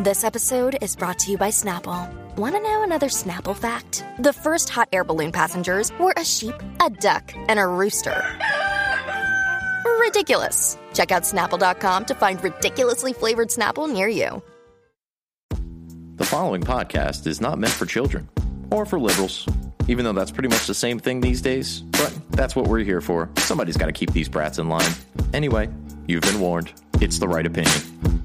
This episode is brought to you by Snapple. Want to know another Snapple fact? The first hot air balloon passengers were a sheep, a duck, and a rooster. Ridiculous. Check out snapple.com to find ridiculously flavored Snapple near you. The following podcast is not meant for children or for liberals, even though that's pretty much the same thing these days. But that's what we're here for. Somebody's got to keep these brats in line. Anyway, you've been warned. It's the right opinion.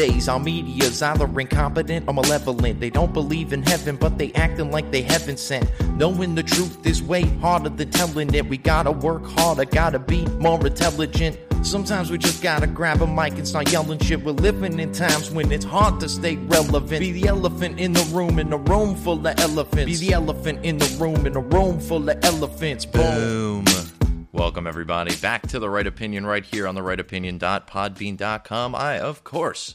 Days, our media's either incompetent or malevolent. They don't believe in heaven, but they acting like they heaven sent. Knowing the truth is way harder than telling it. We gotta work harder, gotta be more intelligent. Sometimes we just gotta grab a mic and start yelling shit. We're living in times when it's hard to stay relevant. Be the elephant in the room, in a room full of elephants. Be the elephant in the room, in a room full of elephants. Boom. Welcome, everybody, back to The Right Opinion right here on the rightopinion.podbean.com. I, of course,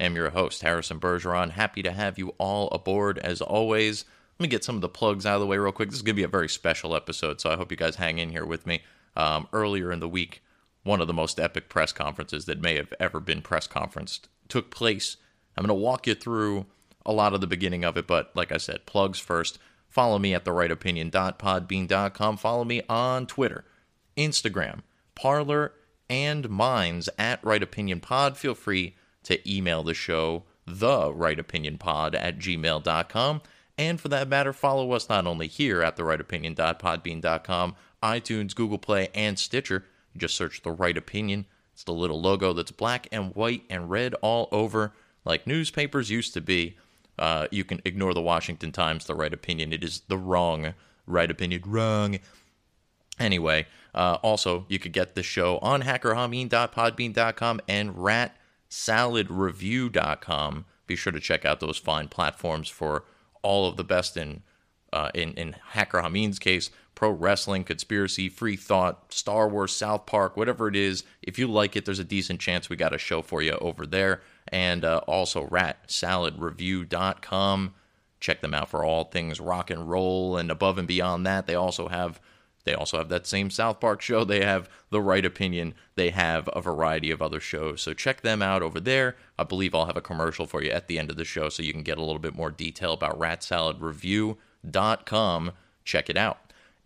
am your host, Harrison Bergeron. Happy to have you all aboard as always. Let me get some of the plugs out of the way real quick. This is going to be a very special episode, so I hope you guys hang in here with me. Um, earlier in the week, one of the most epic press conferences that may have ever been press conferenced took place. I'm going to walk you through a lot of the beginning of it, but like I said, plugs first. Follow me at therightopinion.podbean.com. Follow me on Twitter Instagram, Parler, and Minds at Right Opinion Pod. Feel free to email the show, the Right Opinion Pod at gmail.com. And for that matter, follow us not only here at the Right Opinion.podbean.com, iTunes, Google Play, and Stitcher. Just search the Right Opinion. It's the little logo that's black and white and red all over, like newspapers used to be. Uh, you can ignore the Washington Times, the right opinion. It is the wrong right opinion. Wrong. Anyway, uh, also, you could get the show on hackerhamin.podbean.com and ratsaladreview.com. Be sure to check out those fine platforms for all of the best in uh, in, in HackerHamin's case, pro wrestling, conspiracy, free thought, Star Wars, South Park, whatever it is. If you like it, there's a decent chance we got a show for you over there. And uh, also ratsaladreview.com. Check them out for all things rock and roll. And above and beyond that, they also have they also have that same South Park show. They have The Right Opinion. They have a variety of other shows. So check them out over there. I believe I'll have a commercial for you at the end of the show so you can get a little bit more detail about ratsaladreview.com. Check it out.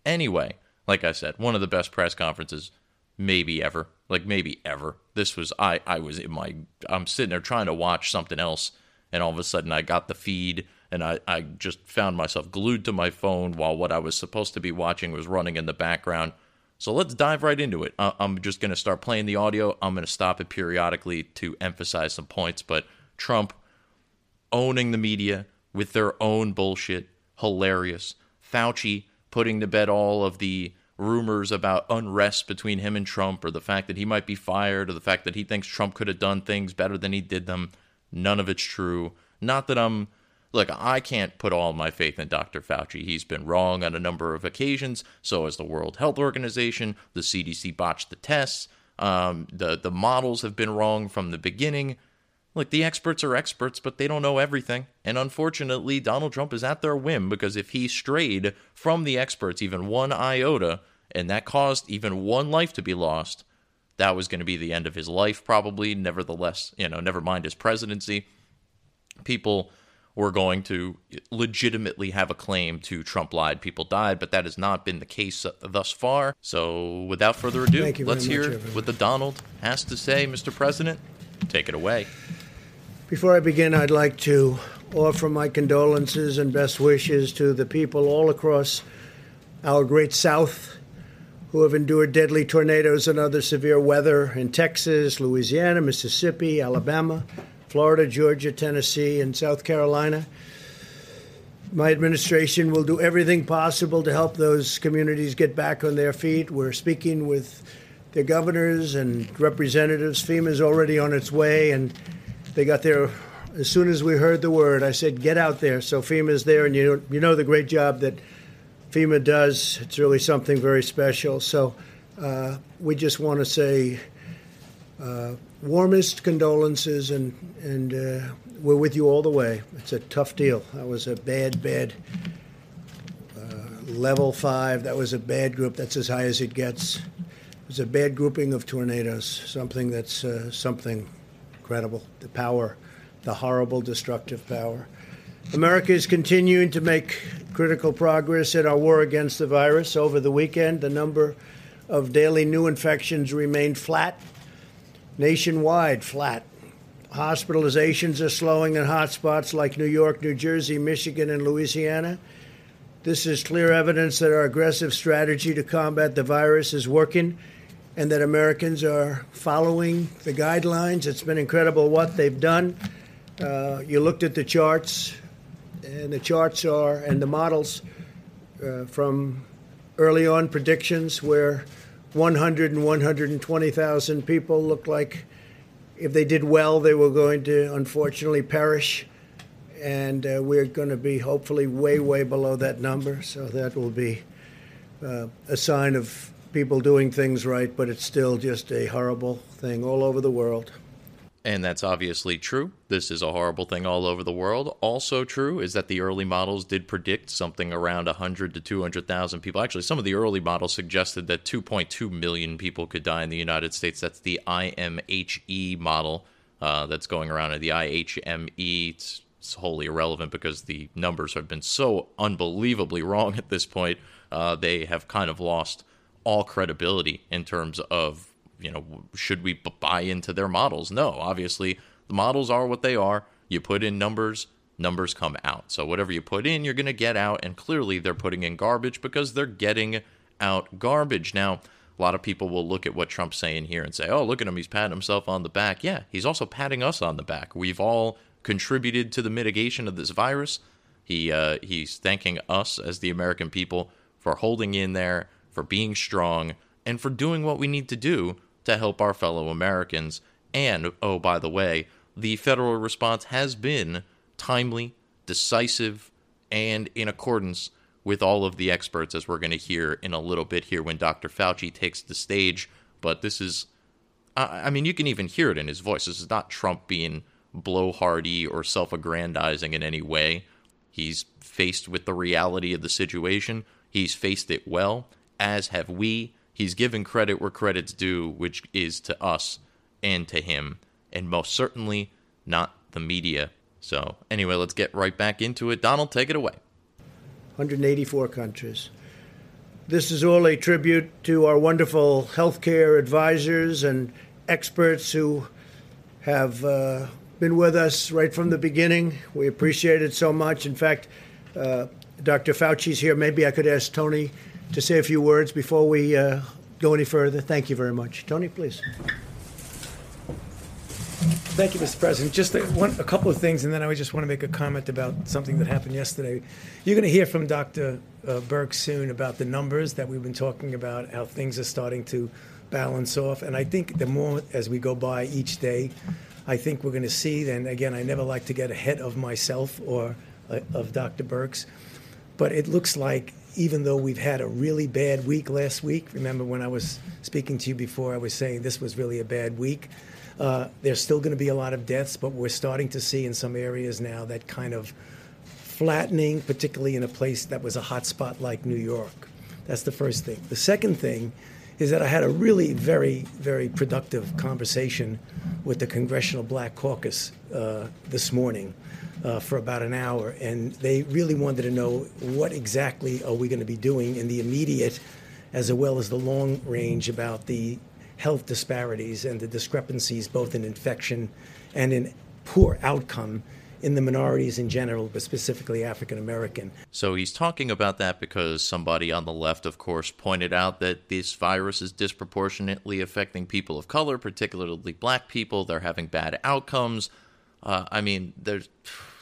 Anyway, like I said, one of the best press conferences maybe ever. Like maybe ever. This was I I was in my I'm sitting there trying to watch something else and all of a sudden I got the feed and I, I just found myself glued to my phone while what I was supposed to be watching was running in the background. So let's dive right into it. I'm just going to start playing the audio. I'm going to stop it periodically to emphasize some points, but Trump owning the media with their own bullshit, hilarious. Fauci putting to bed all of the rumors about unrest between him and Trump, or the fact that he might be fired, or the fact that he thinks Trump could have done things better than he did them. None of it's true. Not that I'm Look, I can't put all my faith in Dr. Fauci. He's been wrong on a number of occasions. So has the World Health Organization. The CDC botched the tests. Um, the the models have been wrong from the beginning. Look, the experts are experts, but they don't know everything. And unfortunately, Donald Trump is at their whim because if he strayed from the experts even one iota, and that caused even one life to be lost, that was going to be the end of his life, probably. Nevertheless, you know, never mind his presidency. People were going to legitimately have a claim to Trump lied, people died, but that has not been the case thus far. So, without further ado, let's hear everyone. what the Donald has to say, Mr. President. Take it away. Before I begin, I'd like to offer my condolences and best wishes to the people all across our great South who have endured deadly tornadoes and other severe weather in Texas, Louisiana, Mississippi, Alabama, Florida, Georgia, Tennessee, and South Carolina. My administration will do everything possible to help those communities get back on their feet. We're speaking with the governors and representatives. FEMA is already on its way, and they got there as soon as we heard the word. I said, "Get out there!" So FEMA is there, and you you know the great job that FEMA does. It's really something very special. So uh, we just want to say. Uh, warmest condolences, and and uh, we're with you all the way. It's a tough deal. That was a bad, bad uh, level five. That was a bad group. That's as high as it gets. It was a bad grouping of tornadoes. Something that's uh, something incredible. The power, the horrible, destructive power. America is continuing to make critical progress in our war against the virus. Over the weekend, the number of daily new infections remained flat, nationwide flat. Hospitalizations are slowing in hotspots like New York, New Jersey, Michigan, and Louisiana. This is clear evidence that our aggressive strategy to combat the virus is working and that Americans are following the guidelines. It's been incredible what they've done. Uh, you looked at the charts, and the charts are, and the models uh, from early on predictions where 100 and 120,000 people looked like if they did well, they were going to unfortunately perish. And uh, we're going to be hopefully way, way below that number. So that will be uh, a sign of people doing things right, but it's still just a horrible thing all over the world. And that's obviously true. This is a horrible thing all over the world. Also true is that the early models did predict something around 100 to 200,000 people. Actually, some of the early models suggested that 2.2 million people could die in the United States. That's the IMHE model uh, that's going around. And the IHME, it's, it's, wholly irrelevant because the numbers have been so unbelievably wrong at this point. Uh, they have kind of lost all credibility in terms of you know, should we buy into their models? No, obviously the models are what they are. You put in numbers, numbers come out. So whatever you put in, you're going to get out. And clearly they're putting in garbage because they're getting out garbage. Now, a lot of people will look at what Trump's saying here and say, oh, look at him. He's patting himself on the back. Yeah, he's also patting us on the back. We've all contributed to the mitigation of this virus. He uh, he's thanking us as the American people for holding in there, for being strong, and for doing what we need to do to help our fellow Americans. And, oh, by the way, the federal response has been timely, decisive, and in accordance with all of the experts, as we're going to hear in a little bit here when Dr. Fauci takes the stage. But this is, I mean, you can even hear it in his voice. This is not Trump being blowhardy or self aggrandizing in any way. He's faced with the reality of the situation, he's faced it well, as have we he's given credit where credit's due, which is to us and to him, and most certainly not the media. So, anyway, let's get right back into it. Donald, take it away. 184 countries. This is all a tribute to our wonderful healthcare advisors and experts who have uh, been with us right from the beginning. We appreciate it so much. In fact, uh, Dr. Fauci's here. Maybe I could ask Tony to say a few words before we uh, go any further. Thank you very much. Tony, please. Thank you, Mr. President. Just a, one, a couple of things, and then I just want to make a comment about something that happened yesterday. You're going to hear from Dr. Uh, Birx soon about the numbers that we've been talking about, how things are starting to balance off. And I think the more as we go by each day, I think we're going to see, and again, I never like to get ahead of myself or uh, of Dr. Birx, but it looks like even though we've had a really bad week last week, remember when I was speaking to you before, I was saying this was really a bad week. Uh, there's still going to be a lot of deaths, but we're starting to see in some areas now that kind of flattening, particularly in a place that was a hot spot like New York. That's the first thing. The second thing is that I had a really very, very productive conversation with the Congressional Black Caucus uh, this morning uh, for about an hour, and they really wanted to know what exactly are we going to be doing in the immediate, as well as the long range, about the health disparities and the discrepancies both in infection and in poor outcome in the minorities in general, but specifically African American. So he's talking about that because somebody on the left, of course, pointed out that this virus is disproportionately affecting people of color, particularly black people. They're having bad outcomes. Uh, I mean, there's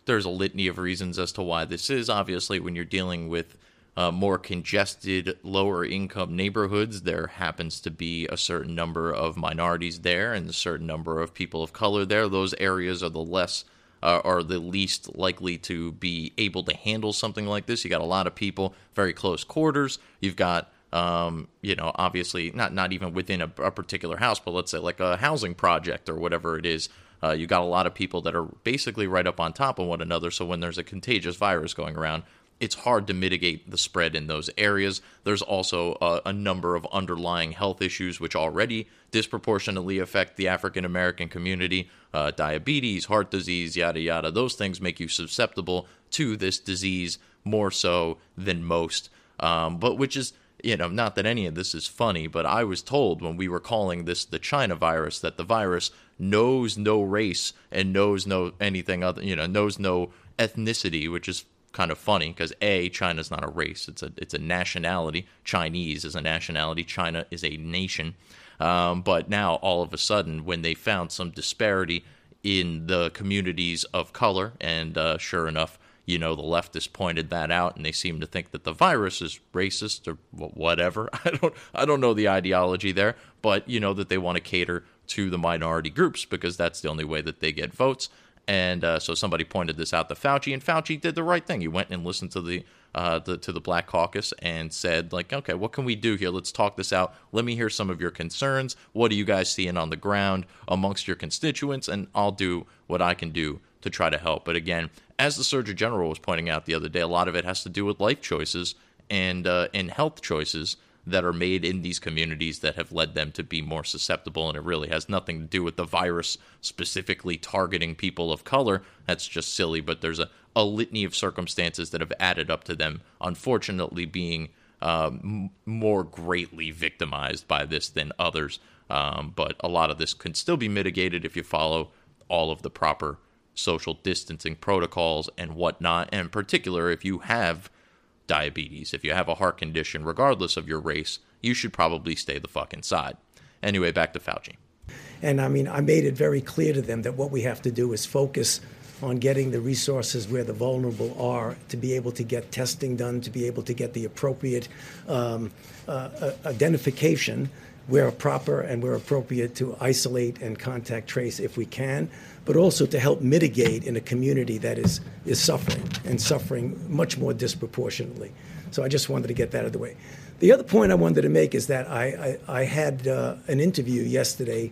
there's a litany of reasons as to why this is. Obviously, when you're dealing with uh, more congested, lower income neighborhoods, there happens to be a certain number of minorities there and a certain number of people of color there. Those areas are the less uh, are the least likely to be able to handle something like this. You got a lot of people, very close quarters. You've got um, you know, obviously not not even within a, a, particular house, but let's say like a housing project or whatever it is, uh, you got a lot of people that are basically right up on top of one another. So when there's a contagious virus going around, it's hard to mitigate the spread in those areas. There's also a, a, number of underlying health issues which already disproportionately affect the African American community uh, diabetes, heart disease, yada, yada. Those things make you susceptible to this disease more so than most, um, but which is you know, not that any of this is funny, but I was told when we were calling this the China virus that the virus knows no race and knows no anything other, you know, knows no ethnicity, which is kind of funny because a China's not a race; it's a it's a nationality. Chinese is a nationality. China is a nation. Um, but now all of a sudden, when they found some disparity in the communities of color, and uh, sure enough, you know the leftists pointed that out, and they seem to think that the virus is racist or whatever. I don't I don't know the ideology there, but you know that they want to cater to the minority groups because that's the only way that they get votes. And uh, so somebody pointed this out to Fauci, and Fauci did the right thing. He went and listened to the, uh, the to the Black Caucus and said, like, okay, what can we do here? Let's talk this out. Let me hear some of your concerns. What are you guys seeing on the ground amongst your constituents? And I'll do what I can do to try to help. But again, as the Surgeon General was pointing out the other day, a lot of it has to do with life choices and uh, and health choices that are made in these communities that have led them to be more susceptible. And it really has nothing to do with the virus specifically targeting people of color. That's just silly. But there's a, a litany of circumstances that have added up to them, unfortunately, being um, more greatly victimized by this than others. Um, but a lot of this can still be mitigated if you follow all of the proper social distancing protocols and whatnot. And in particular, if you have diabetes, if you have a heart condition, regardless of your race, you should probably stay the fuck inside. Anyway, back to Fauci. And I mean, I made it very clear to them that what we have to do is focus on getting the resources where the vulnerable are to be able to get testing done, to be able to get the appropriate um, uh, uh identification where proper and where appropriate to isolate and contact trace if we can, but also to help mitigate in a community that is, is suffering and suffering much more disproportionately. So I just wanted to get that out of the way. The other point I wanted to make is that I, I, I had uh, an interview yesterday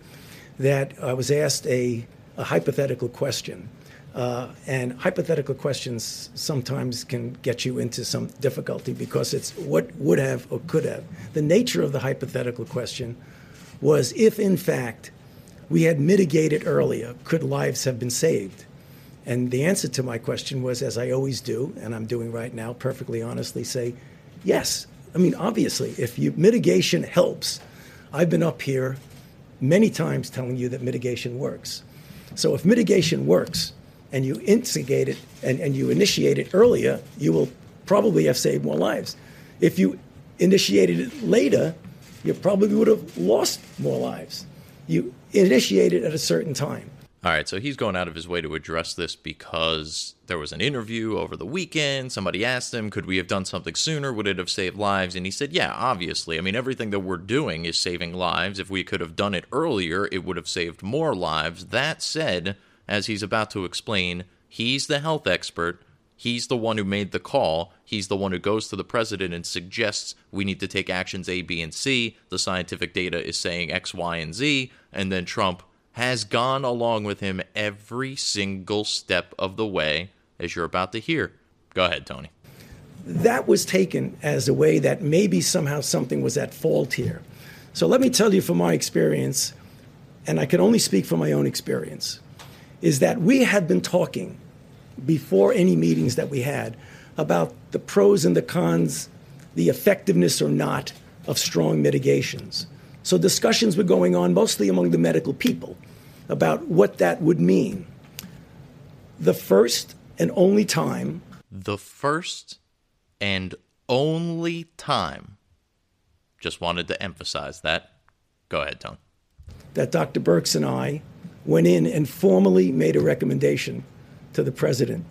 that I was asked a, a hypothetical question. Uh, and hypothetical questions sometimes can get you into some difficulty because it's what would have or could have. The nature of the hypothetical question was if, in fact, we had mitigated earlier, could lives have been saved? And the answer to my question was, as I always do, and I'm doing right now, perfectly honestly, say yes. I mean, obviously, if you, mitigation helps, I've been up here many times telling you that mitigation works. So if mitigation works, and you instigate it and, and you initiate it earlier, you will probably have saved more lives. If you initiated it later, you probably would have lost more lives. You initiated at a certain time. All right, so he's going out of his way to address this because there was an interview over the weekend. Somebody asked him, could we have done something sooner? Would it have saved lives? And he said, yeah, obviously. I mean, everything that we're doing is saving lives. If we could have done it earlier, it would have saved more lives. That said, as he's about to explain, he's the health expert. He's the one who made the call. He's the one who goes to the president and suggests we need to take actions A, B, and C. The scientific data is saying X, Y, and Z. And then Trump has gone along with him every single step of the way, as you're about to hear. Go ahead, Tony. That was taken as a way that maybe somehow something was at fault here. So let me tell you from my experience, and I can only speak from my own experience is that we had been talking before any meetings that we had about the pros and the cons, the effectiveness or not of strong mitigations. So discussions were going on mostly among the medical people about what that would mean. The first and only time. The first and only time. Just wanted to emphasize that. Go ahead, Tone. That Dr. Birx and I went in and formally made a recommendation to the president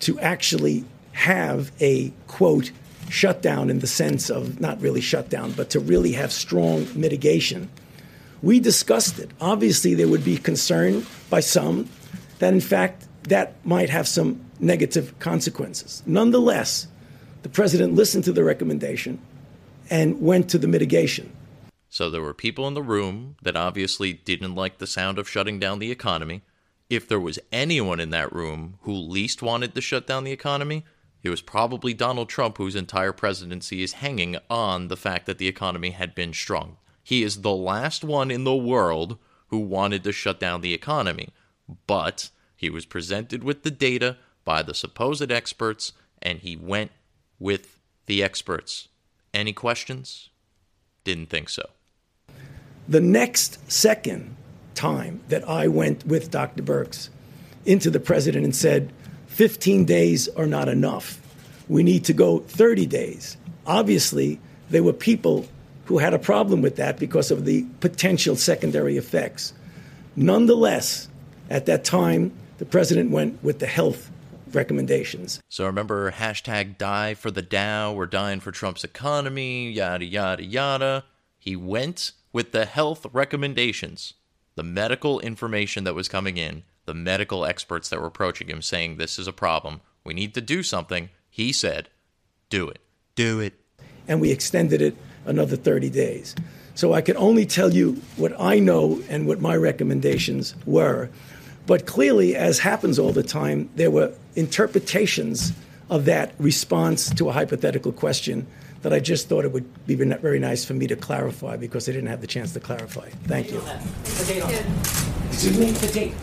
to actually have a quote shutdown in the sense of not really shutdown, but to really have strong mitigation. We discussed it. Obviously, there would be concern by some that, in fact, that might have some negative consequences. Nonetheless, the president listened to the recommendation and went to the mitigation. So there were people in the room that obviously didn't like the sound of shutting down the economy. If there was anyone in that room who least wanted to shut down the economy, it was probably Donald Trump whose entire presidency is hanging on the fact that the economy had been strong. He is the last one in the world who wanted to shut down the economy, but he was presented with the data by the supposed experts and he went with the experts. Any questions? Didn't think so. The next second time that I went with Dr. Birx into the president and said, 15 days are not enough. We need to go 30 days. Obviously, there were people who had a problem with that because of the potential secondary effects. Nonetheless, at that time, the president went with the health recommendations. So remember hashtag die for the Dow, we're dying for Trump's economy, yada, yada, yada. He went with the health recommendations, the medical information that was coming in, the medical experts that were approaching him saying this is a problem. We need to do something. He said, do it. Do it. And we extended it another 30 days. So I can only tell you what I know and what my recommendations were. But clearly, as happens all the time, there were interpretations of that response to a hypothetical question that I just thought it would be very nice for me to clarify because I didn't have the chance to clarify. Thank you. Excuse me? The date.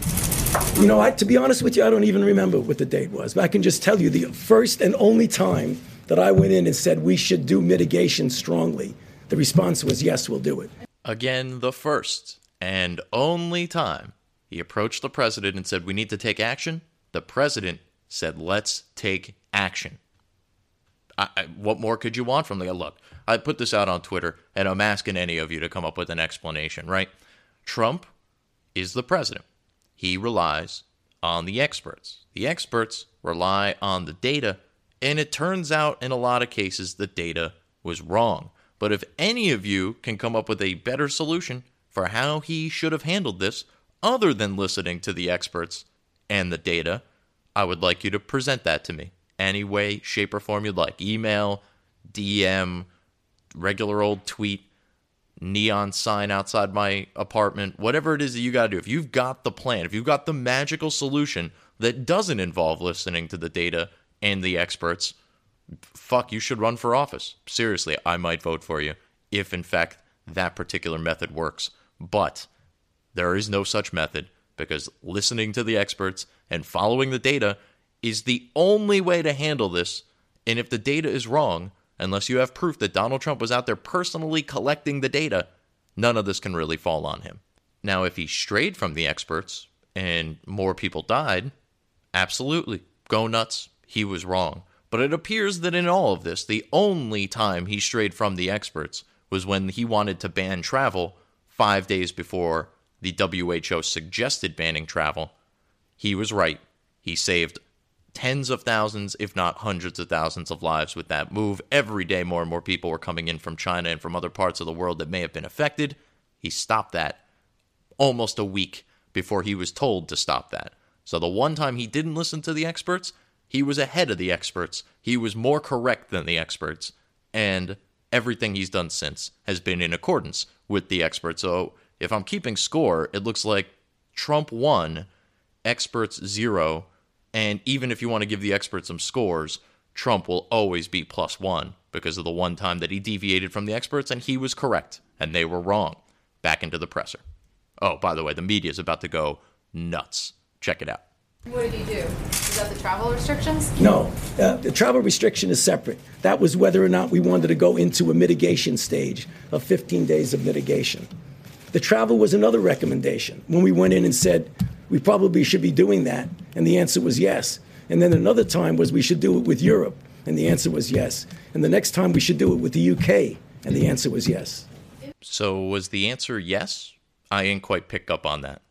You know, I, to be honest with you, I don't even remember what the date was. But I can just tell you the first and only time that I went in and said we should do mitigation strongly, the response was yes, we'll do it. Again, the first and only time he approached the president and said, We need to take action. The president said, Let's take action. I, I, what more could you want from the look? I put this out on Twitter, and I'm asking any of you to come up with an explanation, right? Trump is the president. He relies on the experts. The experts rely on the data, and it turns out in a lot of cases the data was wrong. But if any of you can come up with a better solution for how he should have handled this, other than listening to the experts and the data, I would like you to present that to me any way, shape, or form you'd like. Email, DM, regular old tweet, neon sign outside my apartment, whatever it is that you got to do. If you've got the plan, if you've got the magical solution that doesn't involve listening to the data and the experts, fuck, you should run for office. Seriously, I might vote for you if, in fact, that particular method works. But there is no such method because listening to the experts and following the data is the only way to handle this. And if the data is wrong, unless you have proof that Donald Trump was out there personally collecting the data, none of this can really fall on him. Now, if he strayed from the experts and more people died, absolutely, go nuts. He was wrong. But it appears that in all of this, the only time he strayed from the experts was when he wanted to ban travel five days before the WHO suggested banning travel. He was right. He saved tens of thousands, if not hundreds of thousands of lives with that move. Every day, more and more people were coming in from China and from other parts of the world that may have been affected. He stopped that almost a week before he was told to stop that. So, the one time he didn't listen to the experts, he was ahead of the experts. He was more correct than the experts. And everything he's done since has been in accordance with the experts. So, if I'm keeping score, it looks like Trump won, experts zero, and even if you want to give the experts some scores, Trump will always be plus one because of the one time that he deviated from the experts and he was correct and they were wrong. Back into the presser. Oh, by the way, the media is about to go nuts. Check it out. What did he do? Is that the travel restrictions? No, uh, the travel restriction is separate. That was whether or not we wanted to go into a mitigation stage of 15 days of mitigation. The travel was another recommendation. When we went in and said, we probably should be doing that. And the answer was yes. And then another time was we should do it with Europe. And the answer was yes. And the next time we should do it with the UK. And the answer was yes. So was the answer yes? I didn't quite pick up on that.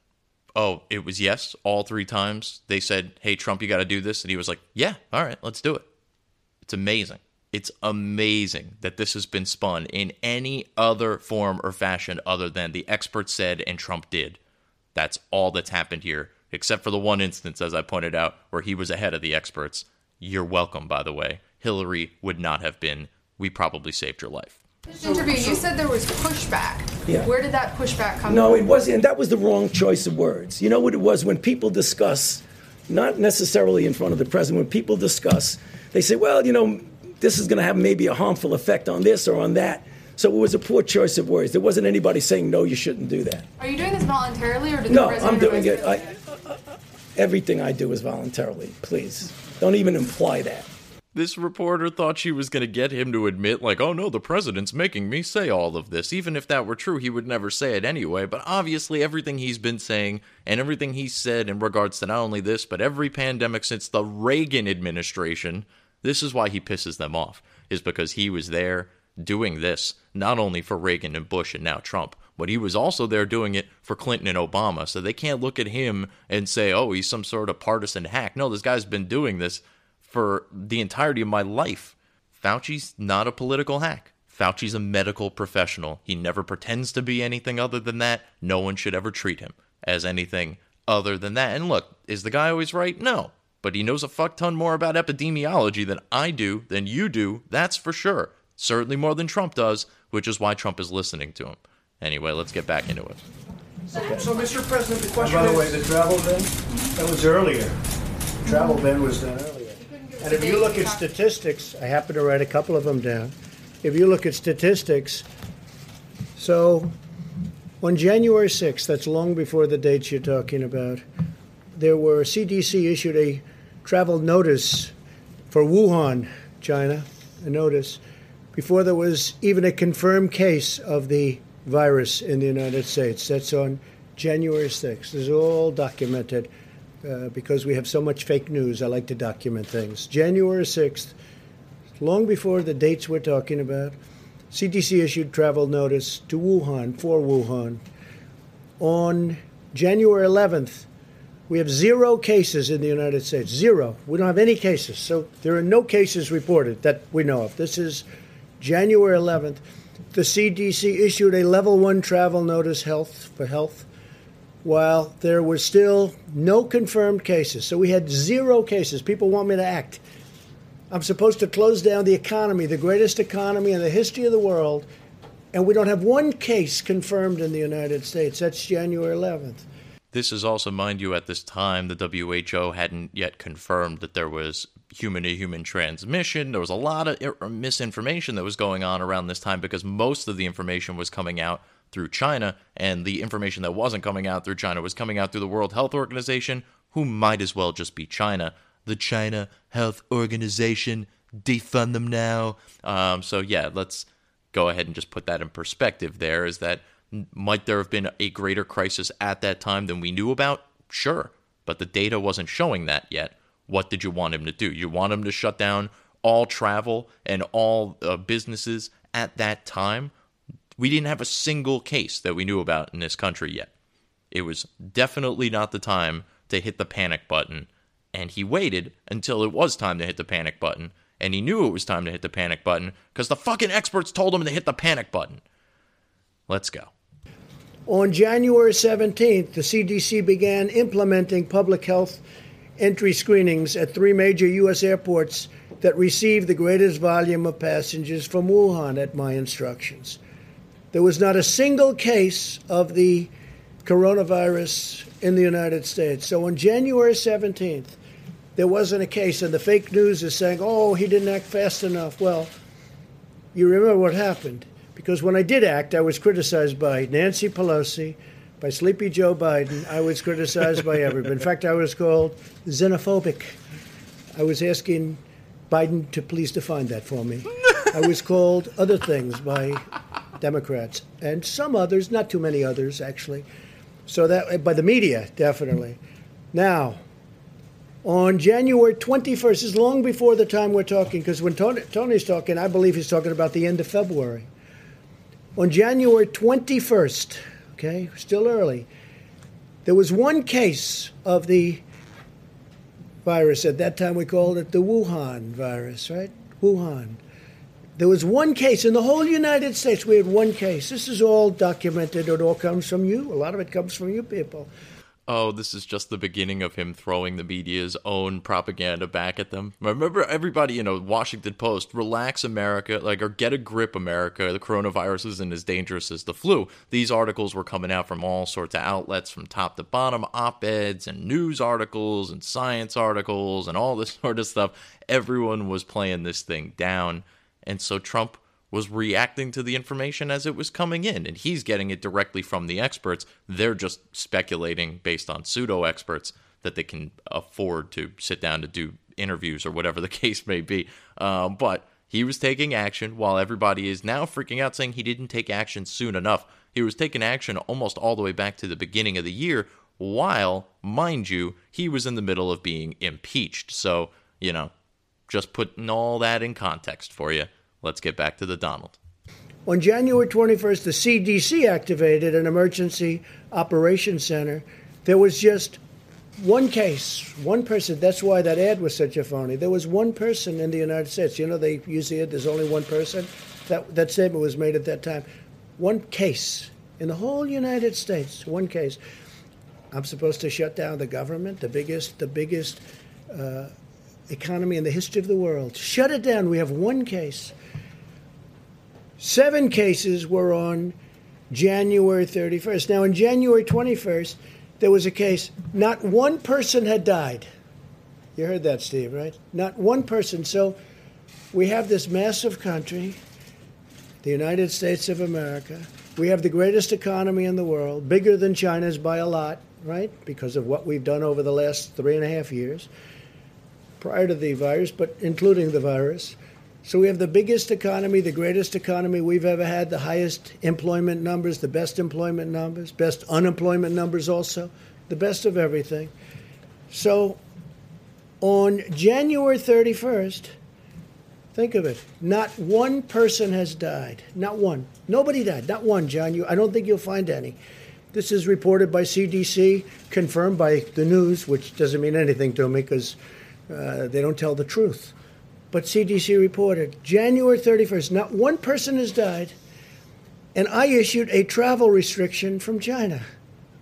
Oh, it was yes all three times. They said, hey, Trump, you got to do this. And he was like, yeah, all right, let's do it. It's amazing. It's amazing that this has been spun in any other form or fashion other than the experts said and Trump did. That's all that's happened here, except for the one instance, as I pointed out, where he was ahead of the experts. You're welcome, by the way. Hillary would not have been. We probably saved your life. This interview, you said there was pushback. Yeah. Where did that pushback come No, from? it wasn't. And that was the wrong choice of words. You know what it was? When people discuss, not necessarily in front of the president, when people discuss they say, well, you know, this is going to have maybe a harmful effect on this or on that. So it was a poor choice of words. There wasn't anybody saying, no, you shouldn't do that. Are you doing this voluntarily, or did No, the president I'm doing it. advise I, everything I do is voluntarily. Please. Don't even imply that. This reporter thought she was going to get him to admit, like, oh no, the president's making me say all of this. Even if that were true, he would never say it anyway. But obviously, everything he's been saying and everything he's said in regards to not only this, but every pandemic since the Reagan administration, this is why he pisses them off, is because he was there doing this, not only for Reagan and Bush and now Trump, but he was also there doing it for Clinton and Obama. So they can't look at him and say, oh, he's some sort of partisan hack. No, this guy's been doing this for the entirety of my life. Fauci's not a political hack. Fauci's a medical professional. He never pretends to be anything other than that. No one should ever treat him as anything other than that. And look, is the guy always right? No. But he knows a fuck ton more about epidemiology than I do, than you do, that's for sure. Certainly more than Trump does, which is why Trump is listening to him. Anyway, let's get back into it. So, Mr. President, the question By the way, the travel ban, that was earlier. Travel ban was done earlier. And if you look at statistics, I happen to write a couple of them down. If you look at statistics, so on January 6th, that's long before the dates you're talking about, there were CDC issued a travel notice for Wuhan, China, a notice before there was even a confirmed case of the virus in the United States. That's on January 6th. This is all documented uh, because we have so much fake news. I like to document things. January 6th, long before the dates we're talking about, CDC issued travel notice to Wuhan, for Wuhan. On January 11th, we have zero cases in the United States. Zero. We don't have any cases. So there are no cases reported that we know of. This is January 11th. The CDC issued a level one travel notice health for health while there were still no confirmed cases. So we had zero cases. People want me to act. I'm supposed to close down the economy, the greatest economy in the history of the world, and we don't have one case confirmed in the United States. That's January 11th. This is also, mind you, at this time, the WHO hadn't yet confirmed that there was human to human transmission. There was a lot of misinformation that was going on around this time because most of the information was coming out through China, and the information that wasn't coming out through China was coming out through the World Health Organization, who might as well just be China. The China Health Organization, defund them now. Um, so, yeah, let's go ahead and just put that in perspective there is that might there have been a greater crisis at that time than we knew about? Sure, but the data wasn't showing that yet. What did you want him to do? You want him to shut down all travel and all uh, businesses at that time? We didn't have a single case that we knew about in this country yet. It was definitely not the time to hit the panic button. And he waited until it was time to hit the panic button. And he knew it was time to hit the panic button because the fucking experts told him to hit the panic button. Let's go. On January 17th, the CDC began implementing public health entry screenings at three major U.S. airports that received the greatest volume of passengers from Wuhan at my instructions. There was not a single case of the coronavirus in the United States. So on January 17th, there wasn't a case, and the fake news is saying, oh, he didn't act fast enough. Well, you remember what happened. Because when I did act, I was criticized by Nancy Pelosi, by Sleepy Joe Biden. I was criticized by everybody. In fact, I was called xenophobic. I was asking Biden to please define that for me. I was called other things by Democrats and some others, not too many others actually. So that uh, by the media, definitely. Now, on January 21st, is long before the time we're talking, because when Tony, Tony's talking, I believe he's talking about the end of February. On January 21st, okay, still early, there was one case of the virus. At that time, we called it the Wuhan virus, right? Wuhan. There was one case in the whole United States. We had one case. This is all documented. It all comes from you. A lot of it comes from you people. Oh, this is just the beginning of him throwing the media's own propaganda back at them. Remember, everybody, you know, Washington Post, relax America, like, or get a grip America. The coronavirus isn't as dangerous as the flu. These articles were coming out from all sorts of outlets, from top to bottom, op eds and news articles and science articles and all this sort of stuff. Everyone was playing this thing down. And so Trump was reacting to the information as it was coming in, and he's getting it directly from the experts. They're just speculating based on pseudo experts that they can afford to sit down to do interviews or whatever the case may be. Um, but he was taking action while everybody is now freaking out saying he didn't take action soon enough. He was taking action almost all the way back to the beginning of the year, while, mind you, he was in the middle of being impeached. So, you know, just putting all that in context for you. Let's get back to the Donald. On January 21st, the CDC activated an emergency operations center. There was just one case, one person. That's why that ad was such a phony. There was one person in the United States. You know, they usually it, there's only one person. That, that statement was made at that time. One case in the whole United States, one case. I'm supposed to shut down the government, the biggest, the biggest uh, economy in the history of the world. Shut it down. We have one case. Seven cases were on January 31st. Now, on January 21st, there was a case. Not one person had died. You heard that, Steve, right? Not one person. So we have this massive country, the United States of America. We have the greatest economy in the world, bigger than China's by a lot, right? Because of what we've done over the last three and a half years prior to the virus, but including the virus. So we have the biggest economy, the greatest economy we've ever had, the highest employment numbers, the best employment numbers, best unemployment numbers also, the best of everything. So on January 31st, think of it, not one person has died. Not one. Nobody died. Not one, John. You, I don't think you'll find any. This is reported by CDC, confirmed by the news, which doesn't mean anything to me because uh, they don't tell the truth but CDC reported January 31st, not one person has died, and I issued a travel restriction from China.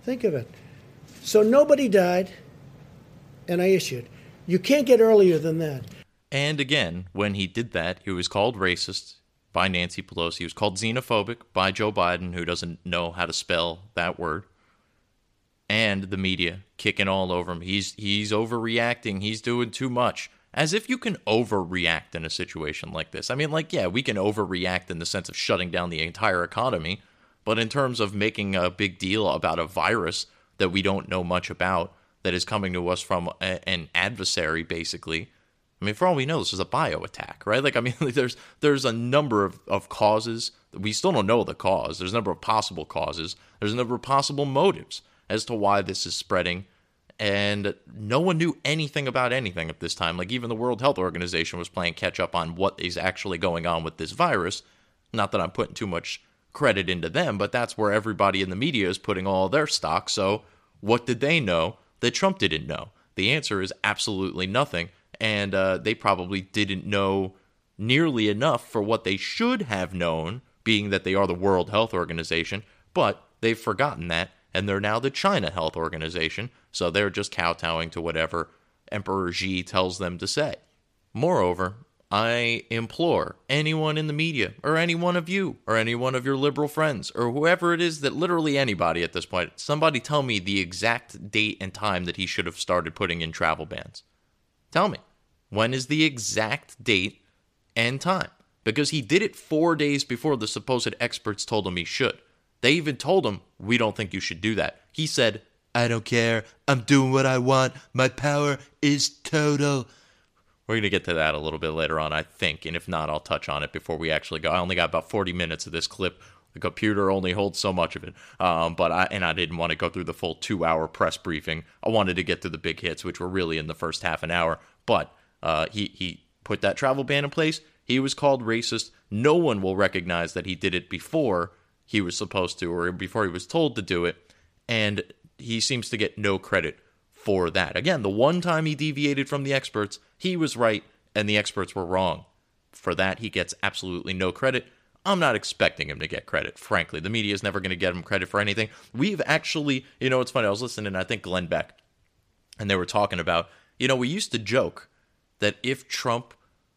Think of it. So nobody died, and I issued. You can't get earlier than that. And again, when he did that, he was called racist by Nancy Pelosi. He was called xenophobic by Joe Biden, who doesn't know how to spell that word. And the media kicking all over him. He's he's overreacting. He's doing too much as if you can overreact in a situation like this. I mean, like, yeah, we can overreact in the sense of shutting down the entire economy, but in terms of making a big deal about a virus that we don't know much about that is coming to us from a, an adversary, basically. I mean, for all we know, this is a bio attack, right? Like, I mean, there's there's a number of, of causes. We still don't know the cause. There's a number of possible causes. There's a number of possible motives as to why this is spreading and no one knew anything about anything at this time. Like even the World Health Organization was playing catch up on what is actually going on with this virus. Not that I'm putting too much credit into them, but that's where everybody in the media is putting all their stock. So what did they know that Trump didn't know? The answer is absolutely nothing, and uh, they probably didn't know nearly enough for what they should have known, being that they are the World Health Organization. But they've forgotten that and they're now the China Health Organization, so they're just kowtowing to whatever Emperor Xi tells them to say. Moreover, I implore anyone in the media, or any one of you, or any one of your liberal friends, or whoever it is that literally anybody at this point, somebody tell me the exact date and time that he should have started putting in travel bans. Tell me. When is the exact date and time? Because he did it four days before the supposed experts told him he should. They even told him, We don't think you should do that. He said, I don't care. I'm doing what I want. My power is total. We're going to get to that a little bit later on, I think. And if not, I'll touch on it before we actually go. I only got about 40 minutes of this clip. The computer only holds so much of it. Um, but I, and I didn't want to go through the full two hour press briefing. I wanted to get to the big hits, which were really in the first half an hour. But uh, he, he put that travel ban in place. He was called racist. No one will recognize that he did it before he was supposed to or before he was told to do it. And he seems to get no credit for that. Again, the one time he deviated from the experts, he was right and the experts were wrong. For that, he gets absolutely no credit. I'm not expecting him to get credit, frankly. The media is never going to get him credit for anything. We've actually, you know, it's funny. I was listening, I think Glenn Beck, and they were talking about, you know, we used to joke that if Trump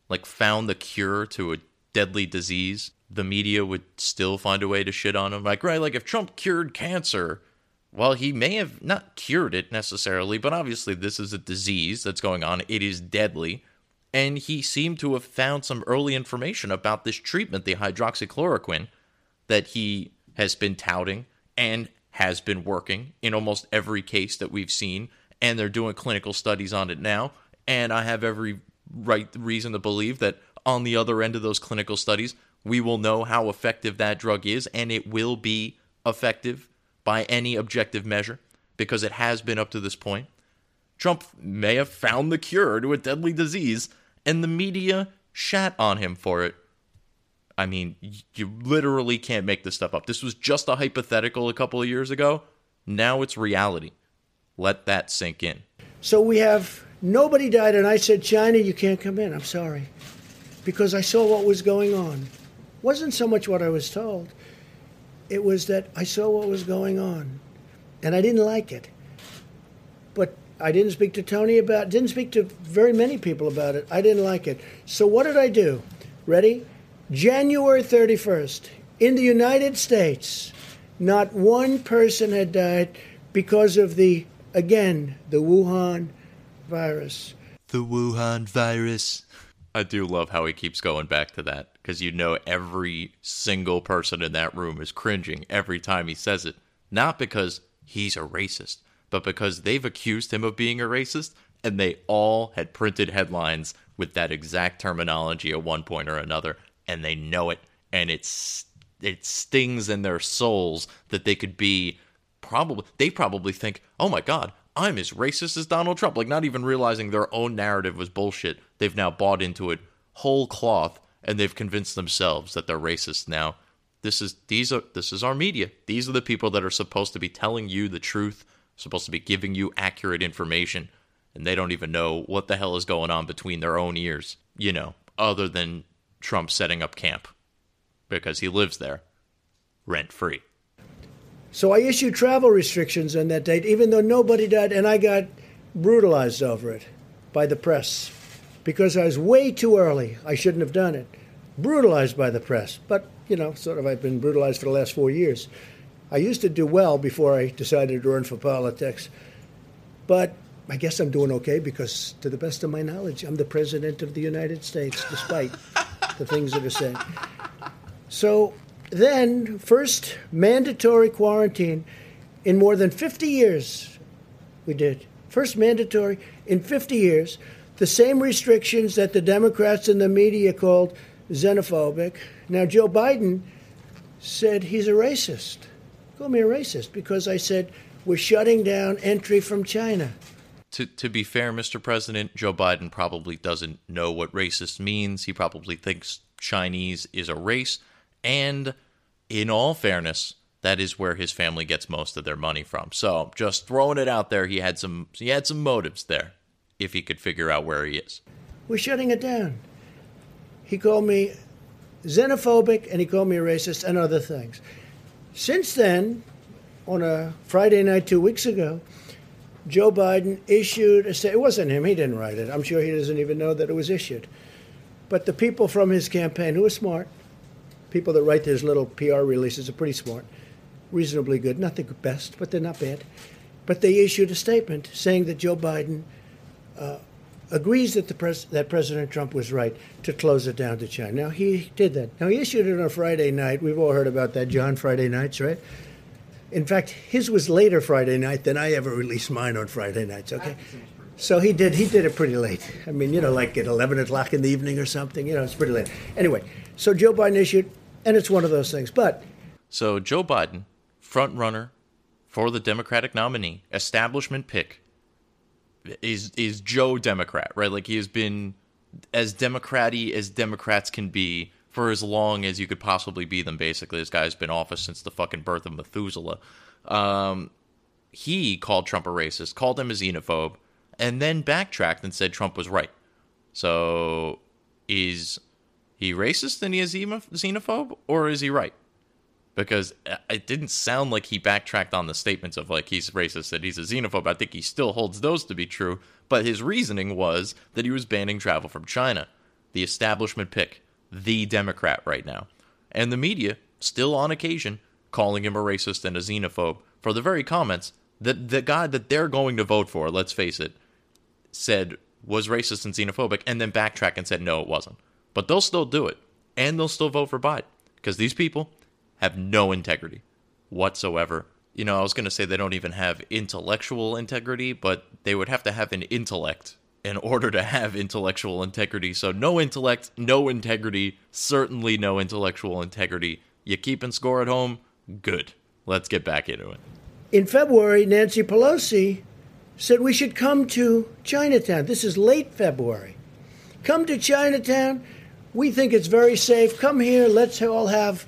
like found the cure to a deadly disease, the media would still find a way to shit on him. Like, right, like if Trump cured cancer, well, he may have not cured it necessarily, but obviously this is a disease that's going on. It is deadly and he seemed to have found some early information about this treatment, the hydroxychloroquine, that he has been touting and has been working in almost every case that we've seen. And they're doing clinical studies on it now. And I have every right reason to believe that on the other end of those clinical studies, we will know how effective that drug is, and it will be effective by any objective measure because it has been up to this point. Trump may have found the cure to a deadly disease and the media shat on him for it. I mean, you literally can't make this stuff up. This was just a hypothetical a couple of years ago. Now it's reality. Let that sink in. So we have nobody died, and I said, China, you can't come in. I'm sorry. Because I saw what was going on. wasn't so much what I was told, it was that I saw what was going on. And I didn't like it. But I didn't speak to Tony about didn't speak to very many people about it. I didn't like it. So what did I do? Ready? January 31st, in the United States, not one person had died because of the again, the Wuhan virus. The Wuhan virus. I do love how he keeps going back to that because you know every single person in that room is cringing every time he says it. Not because he's a racist, but because they've accused him of being a racist, and they all had printed headlines with that exact terminology at one point or another, and they know it, and it's it stings in their souls that they could be probably they probably think, oh my god, I'm as racist as Donald Trump, like not even realizing their own narrative was bullshit. They've now bought into it whole cloth, and they've convinced themselves that they're racist now. This is these are this is our media. These are the people that are supposed to be telling you the truth supposed to be giving you accurate information, and they don't even know what the hell is going on between their own ears, you know, other than Trump setting up camp because he lives there rent free. So I issued travel restrictions on that date, even though nobody died, and I got brutalized over it by the press because I was way too early. I shouldn't have done it. Brutalized by the press. But, you know, sort of I've been brutalized for the last four years. I used to do well before I decided to run for politics, but I guess I'm doing okay because, to the best of my knowledge, I'm the president of the United States, despite the things that are said. So then, first mandatory quarantine in more than 50 years, we did. First mandatory in 50 years. The same restrictions that the Democrats and the media called xenophobic. Now, Joe Biden said he's a racist call me a racist because I said we're shutting down entry from China. To, to be fair, Mr. President, Joe Biden probably doesn't know what racist means. He probably thinks Chinese is a race. And in all fairness, that is where his family gets most of their money from. So just throwing it out there, he had some he had some motives there if he could figure out where he is. We're shutting it down. He called me xenophobic and he called me a racist and other things. Since then, on a Friday night two weeks ago, Joe Biden issued a statement. It wasn't him, he didn't write it. I'm sure he doesn't even know that it was issued. But the people from his campaign, who are smart, people that write these little PR releases are pretty smart, reasonably good. Not the best, but they're not bad. But they issued a statement saying that Joe Biden uh, agrees that the pres- that President Trump was right to close it down to China. Now he did that. Now he issued it on a Friday night. We've all heard about that, John Friday nights, right? In fact, his was later Friday night than I ever released mine on Friday nights. Okay, so he did he did it pretty late. I mean, you know, like at eleven o'clock in the evening or something. You know, it's pretty late. Anyway, so Joe Biden issued, and it's one of those things. But so Joe Biden, front runner for the Democratic nominee, establishment pick is is Joe Democrat, right? Like he has been as democraty as Democrats can be for as long as you could possibly be them. Basically, this guy's been office since the fucking birth of Methuselah. Um, he called Trump a racist, called him a xenophobe, and then backtracked and said Trump was right. So is he racist and he is xenophobe, or is he right? Because it didn't sound like he backtracked on the statements of like he's racist that he's a xenophobe. I think he still holds those to be true, but his reasoning was that he was banning travel from China, the establishment pick, the Democrat right now, and the media still on occasion calling him a racist and a xenophobe for the very comments that the guy that they're going to vote for, let's face it, said was racist and xenophobic, and then backtrack and said no, it wasn't. But they'll still do it, and they'll still vote for Biden because these people have no integrity whatsoever. You know, I was going to say they don't even have intellectual integrity, but they would have to have an intellect in order to have intellectual integrity. So, no intellect, no integrity, certainly no intellectual integrity. You keeping score at home? Good. Let's get back into it. In February, Nancy Pelosi said we should come to Chinatown. This is late February. Come to Chinatown. We think it's very safe. Come here. Let's all have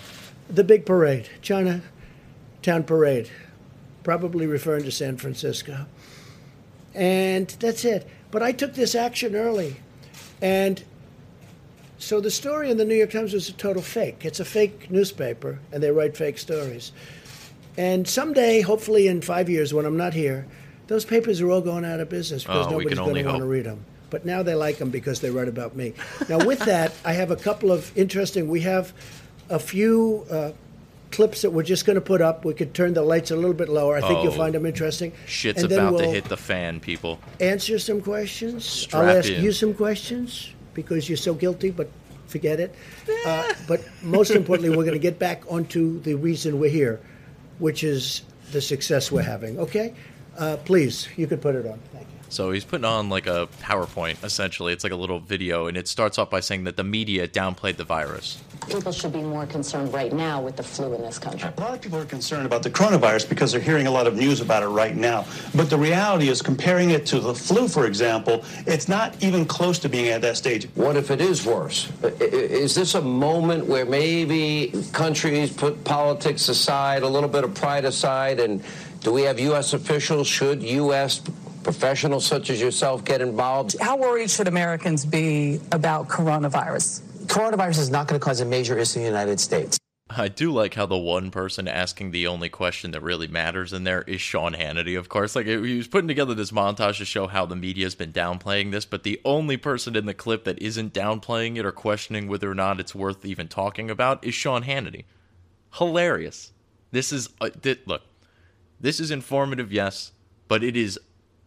the big parade, Chinatown parade, probably referring to San Francisco. And that's it. But I took this action early. And so the story in the New York Times was a total fake. It's a fake newspaper, and they write fake stories. And someday, hopefully in five years when I'm not here, those papers are all going out of business because Oh, nobody's going to want to read them. But now they like them because they write about me. Now, with that, I have a couple of interesting. We have a few uh, clips that we're just going to put up. We could turn the lights a little bit lower. I think you'll Oh, find them interesting. Shit's and then about to we'll hit the fan, people. Answer some questions. Strap I'll ask in. you some questions because you're so guilty, but forget it. Uh, but most importantly, we're going to get back onto the reason we're here, which is the success we're having. Okay? Uh, please, you could put it on. Thank you. So he's putting on like a PowerPoint, essentially. It's like a little video, and it starts off by saying that the media downplayed the virus. People should be more concerned right now with the flu in this country. A lot of people are concerned about the coronavirus because they're hearing a lot of news about it right now. But the reality is, comparing it to the flu, for example, it's not even close to being at that stage. What if it is worse? I- i- Is this a moment where maybe countries put politics aside, a little bit of pride aside, and do we have U.S. officials? Should U.S. professionals such as yourself get involved? How worried should Americans be about coronavirus? Coronavirus is not going to cause a major issue in the United States. I do like how the one person asking the only question that really matters in there is Sean Hannity, of course. Like, he was putting together this montage to show how the media's been downplaying this, but the only person in the clip that isn't downplaying it or questioning whether or not it's worth even talking about is Sean Hannity. Hilarious. This is, uh, thi- look, this is informative, yes, but it is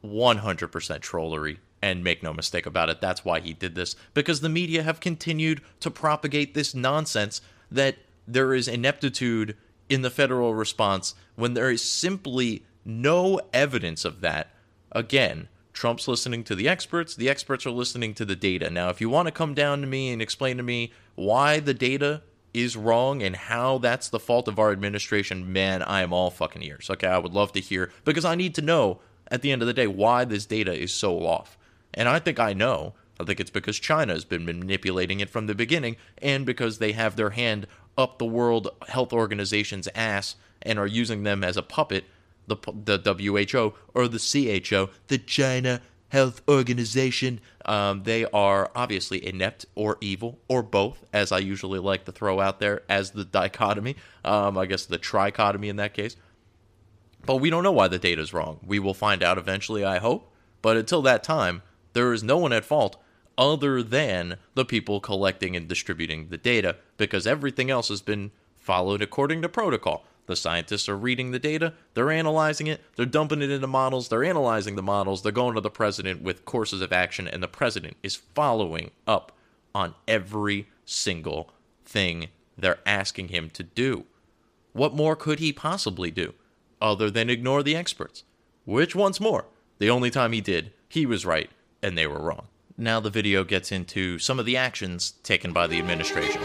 100% trollery. And make no mistake about it, that's why he did this. Because the media have continued to propagate this nonsense that there is ineptitude in the federal response when there is simply no evidence of that. Again, Trump's listening to the experts, the experts are listening to the data. Now, if you want to come down to me and explain to me why the data is wrong and how that's the fault of our administration, man, I am all fucking ears. Okay, I would love to hear because I need to know at the end of the day why this data is so off. And I think I know. I think it's because China has been manipulating it from the beginning and because they have their hand up the World Health Organization's ass and are using them as a puppet, the, the WHO or the CHO, the China Health Organization. Um, they are obviously inept or evil or both, as I usually like to throw out there as the dichotomy. Um, I guess the trichotomy in that case. But we don't know why the data is wrong. We will find out eventually, I hope. But until that time, there is no one at fault other than the people collecting and distributing the data because everything else has been followed according to protocol. The scientists are reading the data, they're analyzing it, they're dumping it into models, they're analyzing the models, they're going to the president with courses of action, and the president is following up on every single thing they're asking him to do. What more could he possibly do other than ignore the experts? Which, once more, the only time he did, he was right and they were wrong. Now the video gets into some of the actions taken by the administration.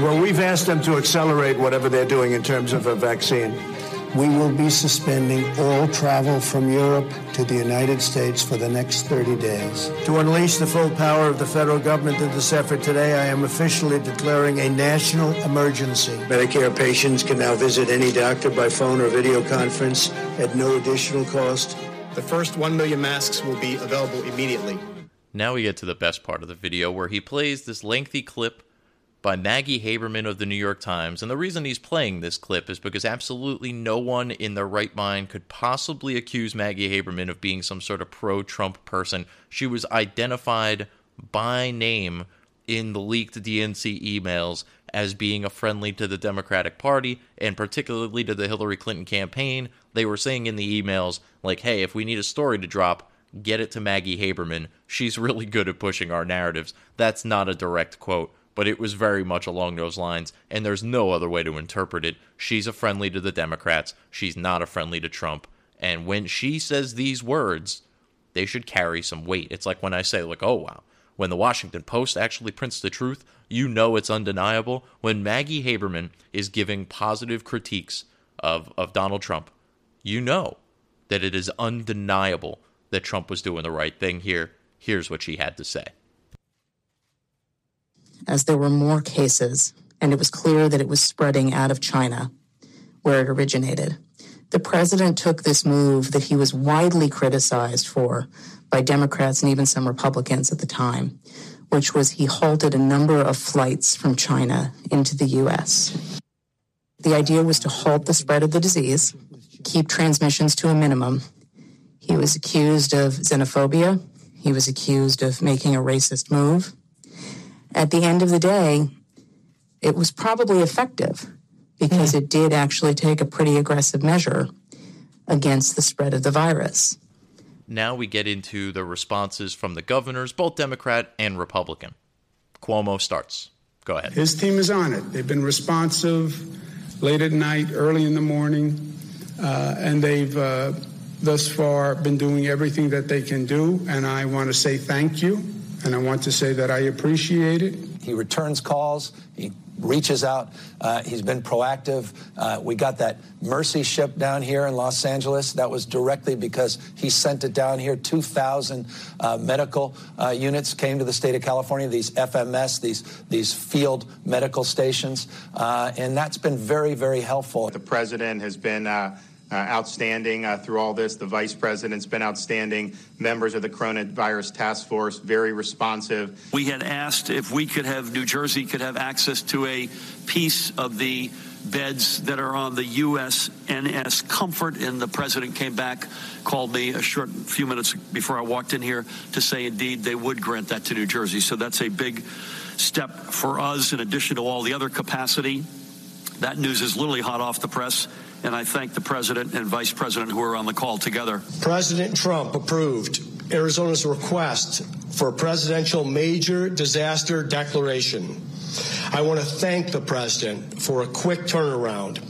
Well, we've asked them to accelerate whatever they're doing in terms of a vaccine. We will be suspending all travel from Europe to the United States for the next 30 days. To unleash the full power of the federal government in this effort today, I am officially declaring a national emergency. Medicare patients can now visit any doctor by phone or video conference at no additional cost. The first 1 million masks will be available immediately. Now we get to the best part of the video where he plays this lengthy clip by Maggie Haberman of the New York Times. And the reason he's playing this clip is because absolutely no one in their right mind could possibly accuse Maggie Haberman of being some sort of pro Trump person. She was identified by name in the leaked DNC emails as being a friendly to the Democratic Party and particularly to the Hillary Clinton campaign. They were saying in the emails, like, hey, if we need a story to drop, get it to Maggie Haberman. She's really good at pushing our narratives. That's not a direct quote but it was very much along those lines, and there's no other way to interpret it. She's a friendly to the Democrats, she's not a friendly to Trump. And when she says these words, they should carry some weight. It's like when I say, like, oh wow, when the Washington Post actually prints the truth, you know it's undeniable. When Maggie Haberman is giving positive critiques of, of Donald Trump, you know that it is undeniable that Trump was doing the right thing here. Here's what she had to say as there were more cases and it was clear that it was spreading out of China, where it originated. The president took this move that he was widely criticized for by Democrats and even some Republicans at the time, which was he halted a number of flights from China into the U.S. The idea was to halt the spread of the disease, keep transmissions to a minimum. He was accused of xenophobia. He was accused of making a racist move at the end of the day, it was probably effective because it did actually take a pretty aggressive measure against the spread of the virus. Now we get into the responses from the governors, both Democrat and Republican. Cuomo starts. Go ahead. His team is on it. They've been responsive late at night, early in the morning, uh, and they've uh, thus far been doing everything that they can do. And I want to say thank you and I want to say that I appreciate it. He returns calls. He reaches out. Uh, he's been proactive. Uh, we got that Mercy ship down here in Los Angeles. That was directly because he sent it down here. 2,000 uh, medical uh, units came to the state of California, these FMS, these, these field medical stations. Uh, and that's been very, very helpful. The president has been uh, uh, outstanding uh, through all this. The vice president's been outstanding. Members of the coronavirus task force, very responsive. We had asked if we could have, New Jersey could have access to a piece of the beds that are on the USNS Comfort, and the president came back, called me a short few minutes before I walked in here to say indeed they would grant that to New Jersey. So that's a big step for us in addition to all the other capacity. That news is literally hot off the press and I thank the president and vice president who are on the call together. President Trump approved Arizona's request for a presidential major disaster declaration. I want to thank the president for a quick turnaround.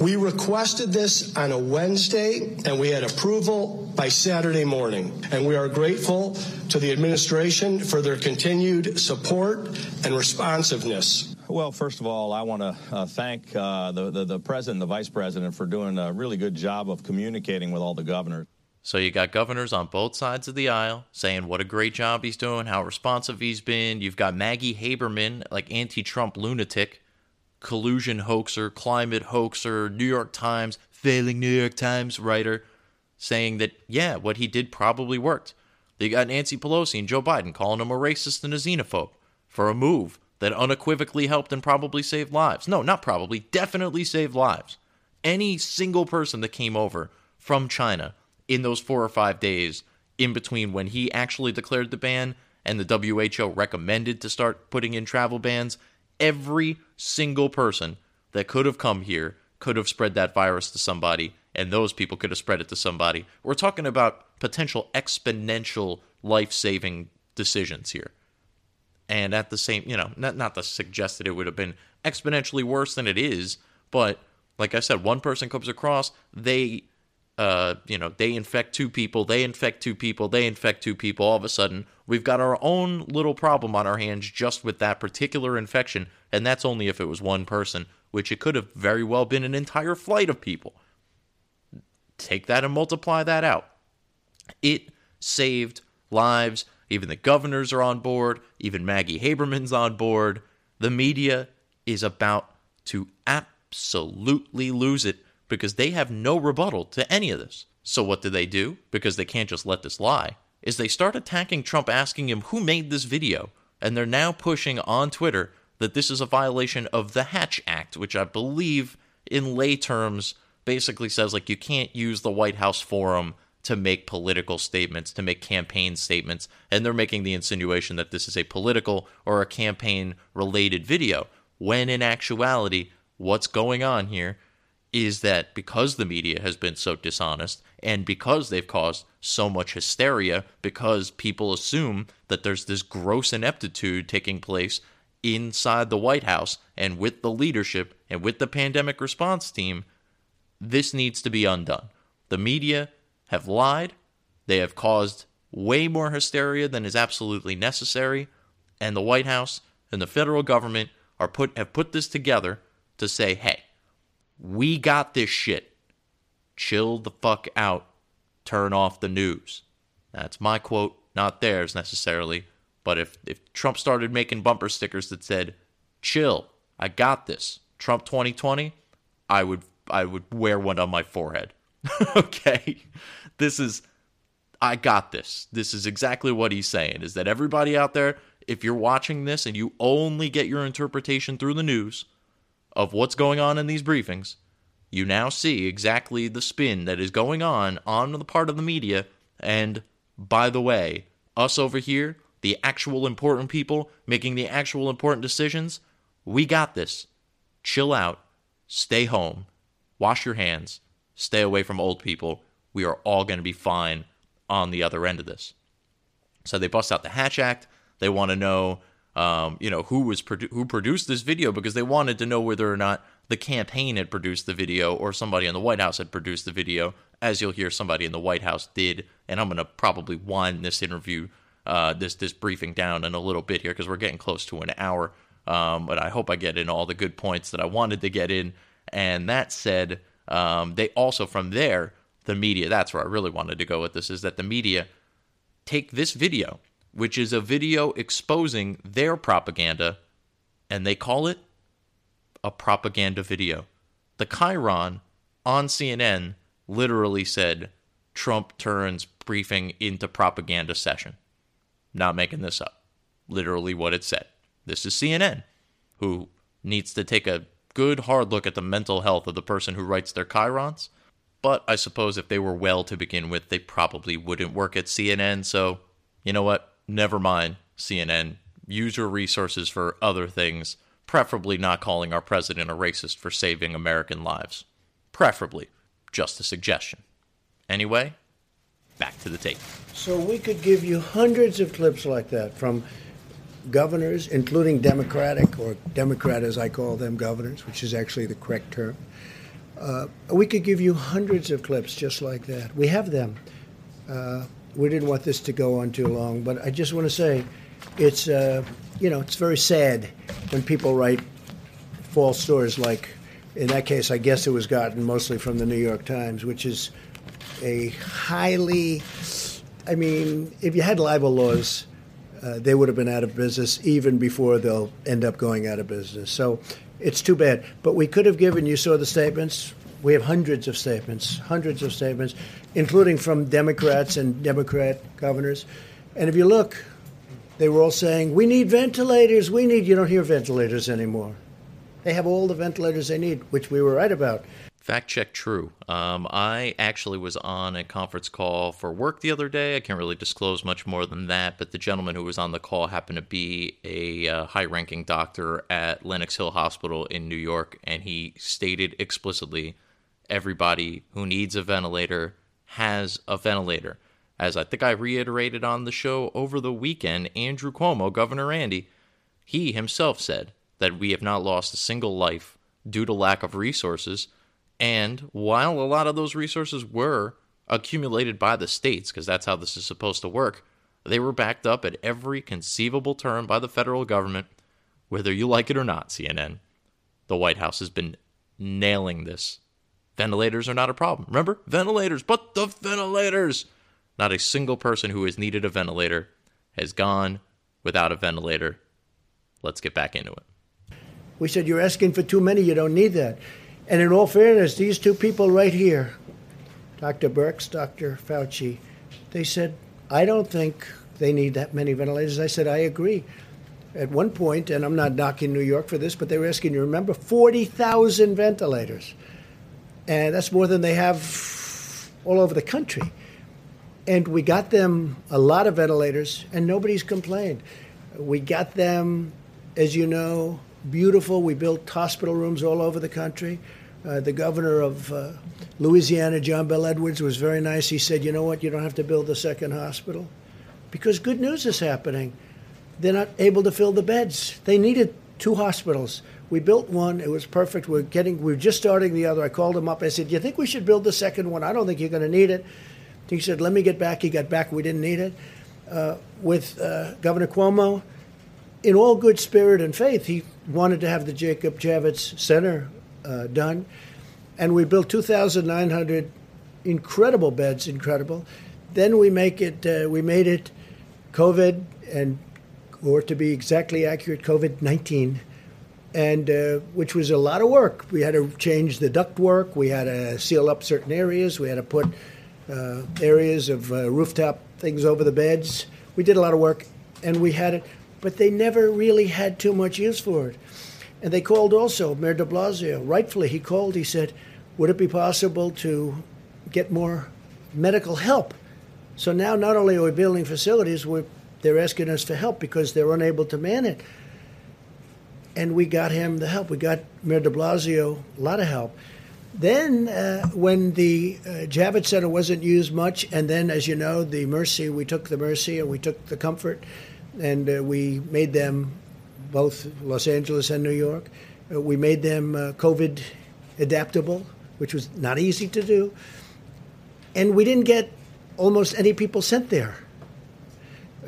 We requested this on a Wednesday and we had approval by Saturday morning. And we are grateful to the administration for their continued support and responsiveness. Well, first of all, I want to uh, thank uh, the, the, the president the vice president for doing a really good job of communicating with all the governors. So you got governors on both sides of the aisle saying what a great job he's doing, how responsive he's been. You've got Maggie Haberman, like anti-Trump lunatic, collusion hoaxer, climate hoaxer, New York Times, failing New York Times writer, saying that yeah, what he did probably worked. You got Nancy Pelosi and Joe Biden calling him a racist and a xenophobe for a move that unequivocally helped and probably saved lives. No, not probably, definitely saved lives. Any single person that came over from China in those four or five days in between when he actually declared the ban and the WHO recommended to start putting in travel bans, every single person that could have come here could have spread that virus to somebody, and those people could have spread it to somebody. We're talking about potential exponential life saving decisions here and at the same, you know, not not to suggest that it would have been exponentially worse than it is, but like I said, one person comes across, they, uh, you know, they infect two people, they infect two people, they infect two people. All of a sudden, we've got our own little problem on our hands just with that particular infection, and that's only if it was one person, which it could have very well been an entire flight of people. Take that and multiply that out. It saved lives even the governors are on board. Even Maggie Haberman's on board. The media is about to absolutely lose it because they have no rebuttal to any of this. So what do they do? Because they can't just let this lie. Is they start attacking Trump asking him who made this video. And they're now pushing on Twitter that this is a violation of the Hatch Act, which I believe in lay terms basically says like you can't use the White House forum to make political statements, to make campaign statements, and they're making the insinuation that this is a political or a campaign related video, when in actuality, what's going on here is that because the media has been so dishonest and because they've caused so much hysteria, because people assume that there's this gross ineptitude taking place inside the White House and with the leadership and with the pandemic response team, this needs to be undone. The media have lied, they have caused way more hysteria than is absolutely necessary, and the White House and the federal government are put have put this together to say, "Hey, we got this shit. Chill the fuck out. Turn off the news." That's my quote, not theirs necessarily. But if, if Trump started making bumper stickers that said, chill, I got this, Trump 2020, I would I would wear one on my forehead. okay. This is I got this. This is exactly what he's saying is that everybody out there, if you're watching this and you only get your interpretation through the news of what's going on in these briefings, you now see exactly the spin that is going on on the part of the media. And by the way, us over here, the actual important people making the actual important decisions, we got this. Chill out, stay home, wash your hands, stay away from old people. We are all going to be fine on the other end of this. So they bust out the Hatch Act. They want to know, um, you know, who was produ- who produced this video because they wanted to know whether or not the campaign had produced the video or somebody in the White House had produced the video. As you'll hear, somebody in the White House did, and I'm going to probably wind this interview uh, this this briefing down in a little bit here because we're getting close to an hour. Um, but I hope I get in all the good points that I wanted to get in. And that said, um, they also from there the media. That's where I really wanted to go with this is that the media take this video, which is a video exposing their propaganda, and they call it a propaganda video. The chyron on CNN literally said Trump turns briefing into propaganda session. Not making this up. Literally what it said. This is CNN, who needs to take a good hard look at the mental health of the person who writes their chyrons. But I suppose if they were well to begin with, they probably wouldn't work at CNN. So, you know what? Never mind, CNN. Use your resources for other things, preferably not calling our president a racist for saving American lives. Preferably. Just a suggestion. Anyway, back to the tape. So we could give you hundreds of clips like that from governors, including Democratic or Democrat as I call them, governors, which is actually the correct term. Uh, we could give you hundreds of clips just like that. We have them. Uh, we didn't want this to go on too long, but I just want to say, it's uh, you know it's very sad when people write false stories like. In that case, I guess it was gotten mostly from the New York Times, which is a highly, I mean, if you had libel laws, uh, they would have been out of business even before they'll end up going out of business. So it's too bad. But we could have given, you saw the statements. We have hundreds of statements, hundreds of statements, including from Democrats and Democrat governors. And if you look, they were all saying, we need ventilators, we need, you don't hear ventilators anymore. They have all the ventilators they need, which we were right about. Fact check true. Um, I actually was on a conference call for work the other day. I can't really disclose much more than that, but the gentleman who was on the call happened to be a uh, high ranking doctor at Lenox Hill Hospital in New York, and he stated explicitly everybody who needs a ventilator has a ventilator. As I think I reiterated on the show over the weekend, Andrew Cuomo, Governor Andy, he himself said that we have not lost a single life due to lack of resources and while a lot of those resources were accumulated by the states, because that's how this is supposed to work, they were backed up at every conceivable turn by the federal government, whether you like it or not, CNN. The White House has been nailing this. Ventilators are not a problem. Remember? Ventilators, but the ventilators! Not a single person who has needed a ventilator has gone without a ventilator. Let's get back into it. We said, You're asking for too many, you don't need that. And in all fairness, these two people right here, Dr. Birx, Dr. Fauci, they said, I don't think they need that many ventilators. I said, I agree. At one point, and I'm not knocking New York for this, but they were asking you, remember, 40,000 ventilators. And that's more than they have all over the country. And we got them a lot of ventilators, and nobody's complained. We got them, as you know, beautiful. We built hospital rooms all over the country. Uh, the governor of uh, Louisiana, John Bel Edwards, was very nice. He said, You know what? You don't have to build a second hospital because good news is happening. They're not able to fill the beds. They needed two hospitals. We built one. It was perfect. We're getting. We're just starting the other. I called him up. I said, "You think we should build the second one? I don't think you're going to need it." He said, "Let me get back." He got back. We didn't need it. Uh, with uh, Governor Cuomo, in all good spirit and faith, he wanted to have the Jacob Javits Center done, and we built 2,900 incredible beds. Incredible. Then we make it. Uh, we made it COVID and, or to be exactly accurate, COVID 19 and uh, which was a lot of work. We had to change the duct work. We had to seal up certain areas. We had to put uh, areas of uh, rooftop things over the beds. We did a lot of work, and we had it, but they never really had too much use for it. And they called also Mayor De Blasio. Rightfully, he called. He said, "Would it be possible to get more medical help?" So now, not only are we building facilities, we're, they're asking us for help because they're unable to man it and we got him the help. We got Mayor de Blasio a lot of help. Then, uh, when the uh, Javits Center wasn't used much, and then, as you know, the Mercy, we took the Mercy and we took the Comfort, and uh, we made them both Los Angeles and New York. Uh, we made them uh, COVID adaptable, which was not easy to do. And we didn't get almost any people sent there.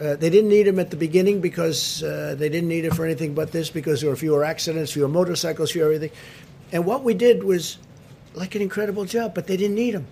Uh, they didn't need them at the beginning because uh, they didn't need it for anything but this because there were fewer accidents, fewer motorcycles, fewer everything. And what we did was like an incredible job, but they didn't need them.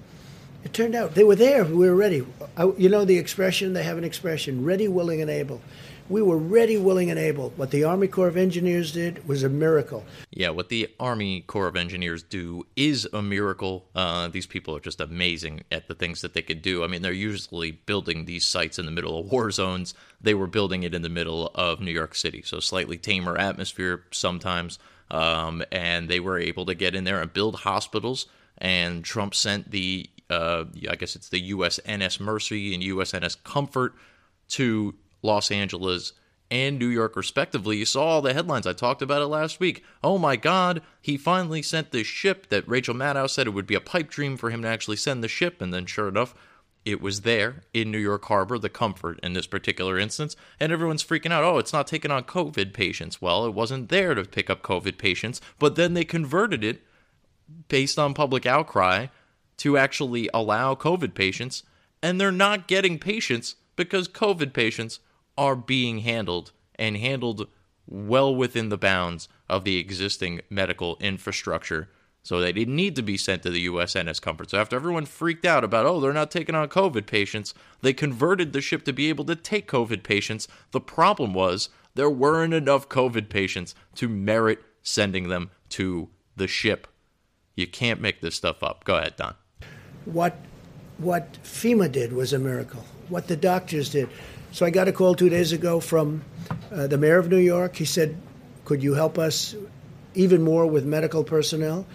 It turned out they were there. We were ready. I, you know the expression, they have an expression ready, willing, and able. We were ready, willing, and able. What the Army Corps of Engineers did was a miracle. Yeah, what the Army Corps of Engineers do is a miracle. Uh, these people are just amazing at the things that they could do. I mean, they're usually building these sites in the middle of war zones. They were building it in the middle of New York City, so slightly tamer atmosphere sometimes. Um, and they were able to get in there and build hospitals. And Trump sent the, uh, I guess it's the USNS Mercy and USNS Comfort to Los Angeles and New York, respectively. You saw all the headlines. I talked about it last week. Oh my God, he finally sent this ship that Rachel Maddow said it would be a pipe dream for him to actually send the ship. And then, sure enough, it was there in New York Harbor, the comfort in this particular instance. And everyone's freaking out. Oh, it's not taking on COVID patients. Well, it wasn't there to pick up COVID patients, but then they converted it based on public outcry to actually allow COVID patients. And they're not getting patients because COVID patients are being handled and handled well within the bounds of the existing medical infrastructure. So they didn't need to be sent to the USNS Comfort. So after everyone freaked out about, oh, they're not taking on COVID patients, they converted the ship to be able to take COVID patients. The problem was there weren't enough COVID patients to merit sending them to the ship. You can't make this stuff up. Go ahead, Don. What what FEMA did was a miracle. What the doctors did. So I got a call two days ago from uh, the mayor of New York. He said, Could you help us even more with medical personnel?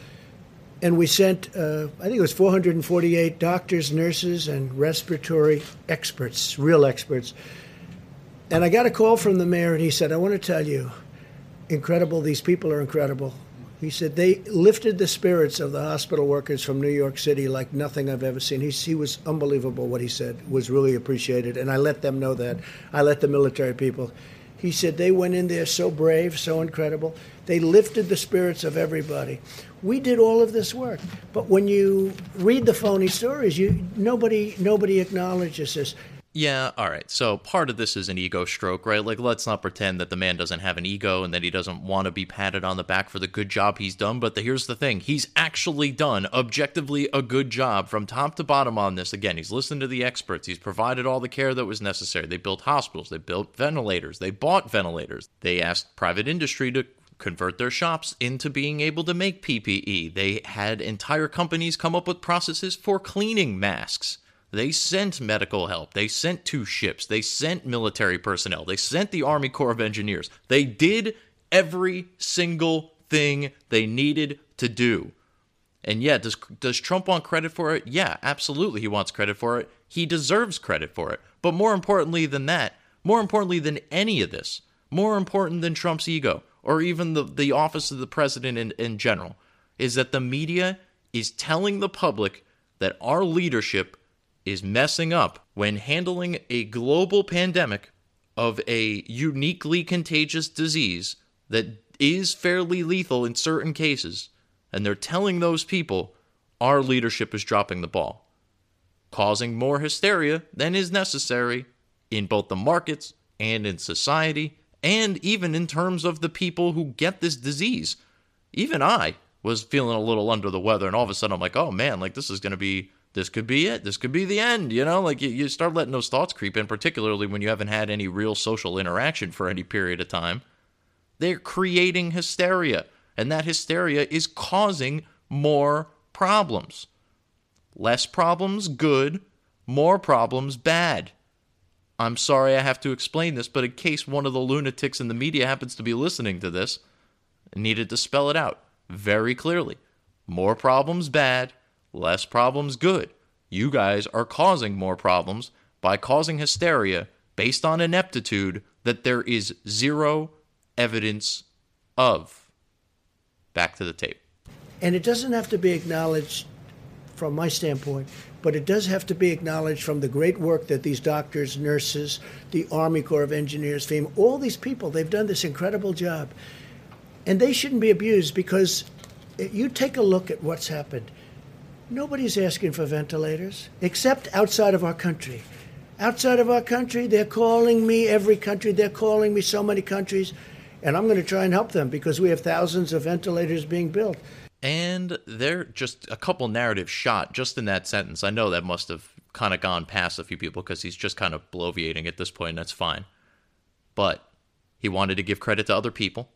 And we sent, uh, I think it was 448 doctors, nurses, and respiratory experts, real experts. And I got a call from the mayor, and he said, I want to tell you, incredible, these people are incredible. He said they lifted the spirits of the hospital workers from New York City like nothing I've ever seen. He, he was unbelievable. What he said was really appreciated, and I let them know that. I let the military people. He said they went in there so brave, so incredible. They lifted the spirits of everybody. We did all of this work, but when you read the phony stories, you nobody nobody acknowledges this. Yeah, all right. So part of this is an ego stroke, right? Like, let's not pretend that the man doesn't have an ego and that he doesn't want to be patted on the back for the good job he's done. But the, here's the thing he's actually done objectively a good job from top to bottom on this. Again, he's listened to the experts, he's provided all the care that was necessary. They built hospitals, they built ventilators, they bought ventilators, they asked private industry to convert their shops into being able to make PPE. They had entire companies come up with processes for cleaning masks. They sent medical help. They sent two ships. They sent military personnel. They sent the Army Corps of Engineers. They did every single thing they needed to do. And yeah, does does Trump want credit for it? Yeah, absolutely he wants credit for it. He deserves credit for it. But more importantly than that, more importantly than any of this, more important than Trump's ego or even the, the office of the president in, in general, is that the media is telling the public that our leadership is messing up when handling a global pandemic of a uniquely contagious disease that is fairly lethal in certain cases. And they're telling those people our leadership is dropping the ball, causing more hysteria than is necessary in both the markets and in society and even in terms of the people who get this disease. Even I was feeling a little under the weather, and all of a sudden I'm like, oh man, like this is going to be, this could be it. This could be the end, you know? Like you, you start letting those thoughts creep in, particularly when you haven't had any real social interaction for any period of time. They're creating hysteria, and that hysteria is causing more problems. Less problems, good. More problems, bad. I'm sorry I have to explain this, but in case one of the lunatics in the media happens to be listening to this, I needed to spell it out very clearly. More problems bad, less problems good. You guys are causing more problems by causing hysteria based on ineptitude that there is zero evidence of. Back to the tape. And it doesn't have to be acknowledged from my standpoint, but it does have to be acknowledged from the great work that these doctors, nurses, the Army Corps of Engineers, FEMA, all these people, they've done this incredible job. And they shouldn't be abused because you take a look at what's happened. Nobody's asking for ventilators except outside of our country. Outside of our country, they're calling me every country, they're calling me so many countries, and I'm going to try and help them because we have thousands of ventilators being built and they're just a couple narratives shot just in that sentence. I know that must have kind of gone past a few people because he's just kind of bloviating at this point, and that's fine. But he wanted to give credit to other people.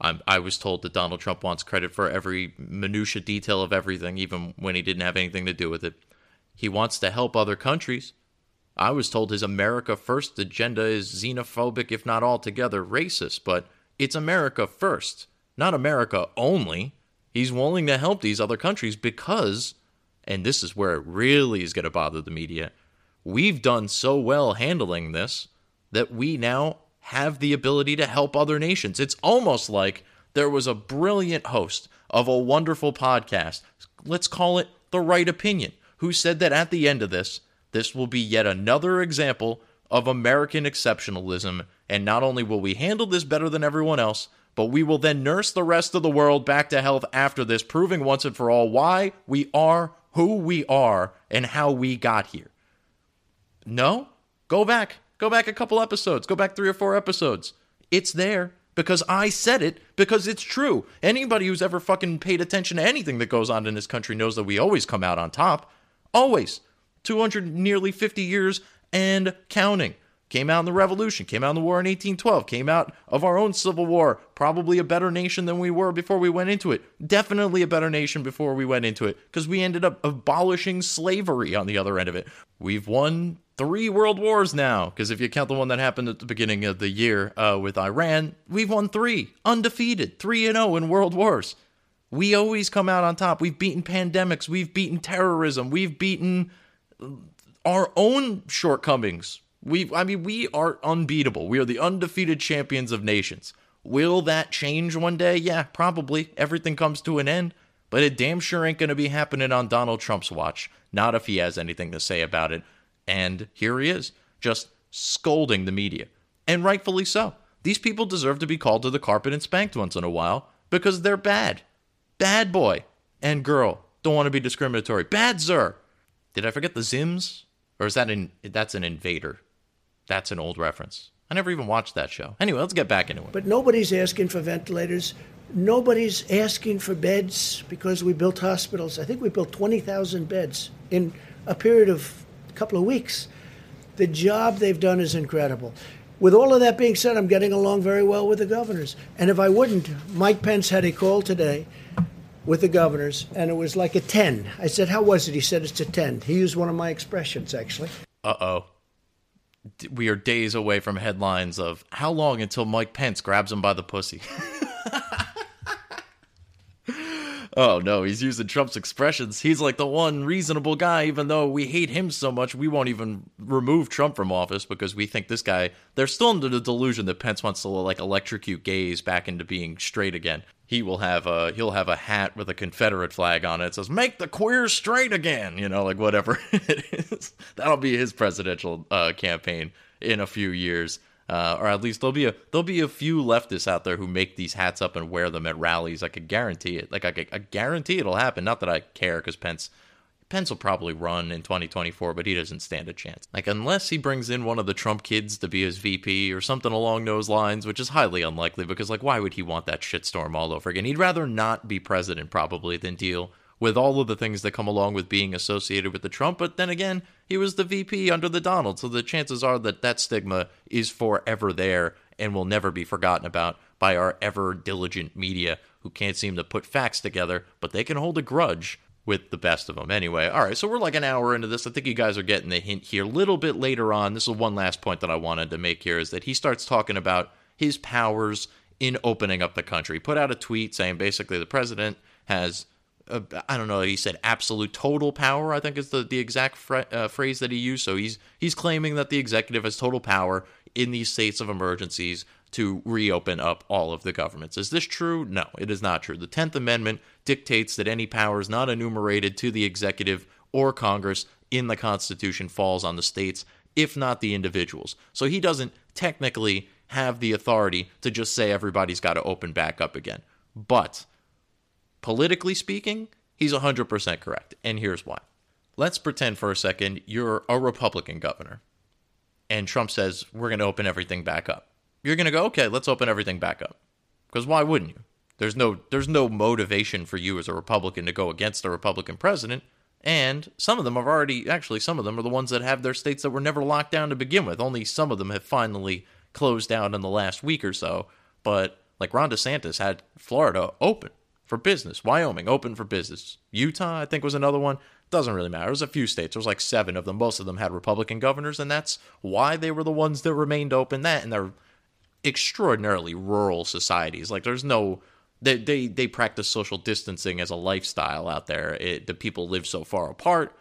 I'm, i was told that Donald Trump wants credit for every minutia detail of everything, even when he didn't have anything to do with it. He wants to help other countries. I was told his America First agenda is xenophobic, if not altogether racist, but it's America first, not America only. He's willing to help these other countries because, and this is where it really is going to bother the media, we've done so well handling this that we now have the ability to help other nations. It's almost like there was a brilliant host of a wonderful podcast, let's call it The Right Opinion, who said that at the end of this, this will be yet another example of American exceptionalism. And not only will we handle this better than everyone else, but we will then nurse the rest of the world back to health after this, proving once and for all why we are who we are and how we got here. No? Go back. Go back a couple episodes. Go back three or four episodes. It's there because I said it because it's true. Anybody who's ever fucking paid attention to anything that goes on in this country knows that we always come out on top. Always. 200 nearly 50 years and counting came out in the revolution, came out in the war in 1812, came out of our own civil war, probably a better nation than we were before we went into it. Definitely a better nation before we went into it because we ended up abolishing slavery on the other end of it. We've won three world wars now because if you count the one that happened at the beginning of the year uh, with Iran, we've won three, undefeated, 3 and 0 in world wars. We always come out on top. We've beaten pandemics, we've beaten terrorism, we've beaten our own shortcomings we, I mean, we are unbeatable. We are the undefeated champions of nations. Will that change one day? Yeah, probably. Everything comes to an end. But it damn sure ain't going to be happening on Donald Trump's watch. Not if he has anything to say about it. And here he is, just scolding the media. And rightfully so. These people deserve to be called to the carpet and spanked once in a while because they're bad. Bad boy and girl. Don't want to be discriminatory. Bad sir. Did I forget the Zims? Or is that an that's an invader? That's an old reference. I never even watched that show. Anyway, let's get back into it. But nobody's asking for ventilators. Nobody's asking for beds because we built hospitals. I think we built 20,000 beds in a period of couple of weeks. The job they've done is incredible. with all of that being said, I'm getting along very well with the governors. And if I wouldn't, Mike Pence had a call today with the governors, and it was like a 10. I said, How was it? He said, It's a 10. He used one of my expressions, actually. Uh oh. We are days away from headlines of how long until Mike Pence grabs him by the pussy. Oh no, he's using Trump's expressions. He's like the one reasonable guy, even though we hate him so much, we won't even remove Trump from office because we think this guy. They're still under the delusion that Pence wants to like electrocute gays back into being straight again. He will have a he'll have a hat with a Confederate flag on it. it says "Make the queers straight again," you know, like whatever it is. That'll be his presidential uh, campaign in a few years uh, or at least there'll be a there'll be a few leftists out there who make these hats up and wear them at rallies. I could guarantee it. Like I, could, I guarantee it'll happen. Not that I care, because Pence Pence will probably run in 2024, but he doesn't stand a chance. Like unless he brings in one of the Trump kids to be his VP or something along those lines, which is highly unlikely. Because like, why would he want that shitstorm all over again? He'd rather not be president probably than deal with all of the things that come along with being associated with the Trump. But then again, he was the VP under the Donald, so the chances are that that stigma is forever there and will never be forgotten about by our ever diligent media who can't seem to put facts together, but they can hold a grudge with the best of them. Anyway, all right, so we're like an hour into this. I think you guys are getting the hint here. A little bit later on, this is one last point that I wanted to make here is that he starts talking about his powers in opening up the country. He Put out a tweet saying basically the president has uh, I don't know. He said absolute total power. I think is the the exact uh, phrase that he used. So he's he's claiming that the executive has total power in these states of emergencies to reopen up all of the governments. Is this true? No, it is not true. The Tenth Amendment dictates that any powers not enumerated to the executive or Congress in the Constitution falls on the states, if not the individuals. So he doesn't technically have the authority to just say everybody's got to open back up again. But politically speaking, he's 100% correct. And here's why. Let's pretend for a second you're a Republican governor and Trump says, we're going to open everything back up. You're going to go, okay, let's open everything back up. Because why wouldn't you? There's no, there's no motivation for you as a Republican to go against a Republican president. And some of them have already, actually, some of them are the ones that have their states that were never locked down to begin with. Only some of them have finally closed down in the last week or so. But like Ron DeSantis had Florida open for business. Wyoming open for business. Utah, I think, was another one. Doesn't really matter. There's a few states. There was like seven of them. Most of them had Republican governors, and that's why they were the ones that remained open. That and they're extraordinarily rural societies. Like there's no they they they practice social distancing as a lifestyle out there. It, the people live so far apart.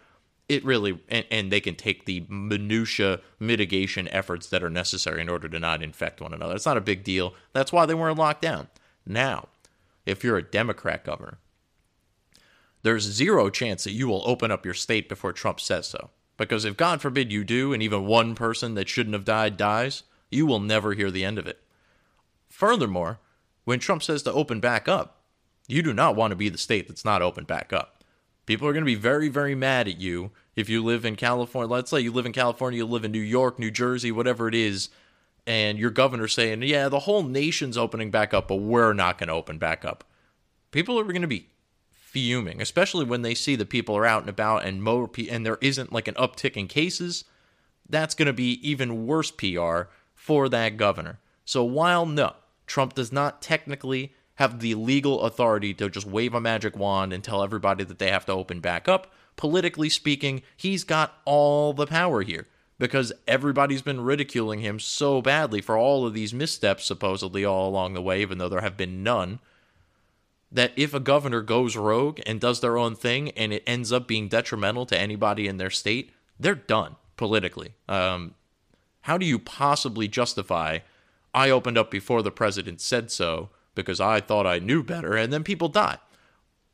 It really and, and they can take the minutia mitigation efforts that are necessary in order to not infect one another. It's not a big deal. That's why they weren't locked down. Now, if you're a Democrat governor. There's zero chance that you will open up your state before Trump says so. Because if God forbid you do, and even one person that shouldn't have died dies, you will never hear the end of it. Furthermore, when Trump says to open back up, you do not want to be the state that's not open back up. People are going to be very, very mad at you if you live in California. Let's say you live in California, you live in New York, New Jersey, whatever it is, and your governor saying, yeah, the whole nation's opening back up, but we're not going to open back up. People are going to be fuming, especially when they see the people are out and about and more and there isn't like an uptick in cases. That's going to be even worse PR for that governor. So while no, Trump does not technically have the legal authority to just wave a magic wand and tell everybody that they have to open back up, politically speaking, he's got all the power here because everybody's been ridiculing him so badly for all of these missteps, supposedly all along the way, even though there have been none. That if a governor goes rogue and does their own thing and it ends up being detrimental to anybody in their state, they're done politically. Um, how do you possibly justify, I opened up before the president said so because I thought I knew better, and then people die?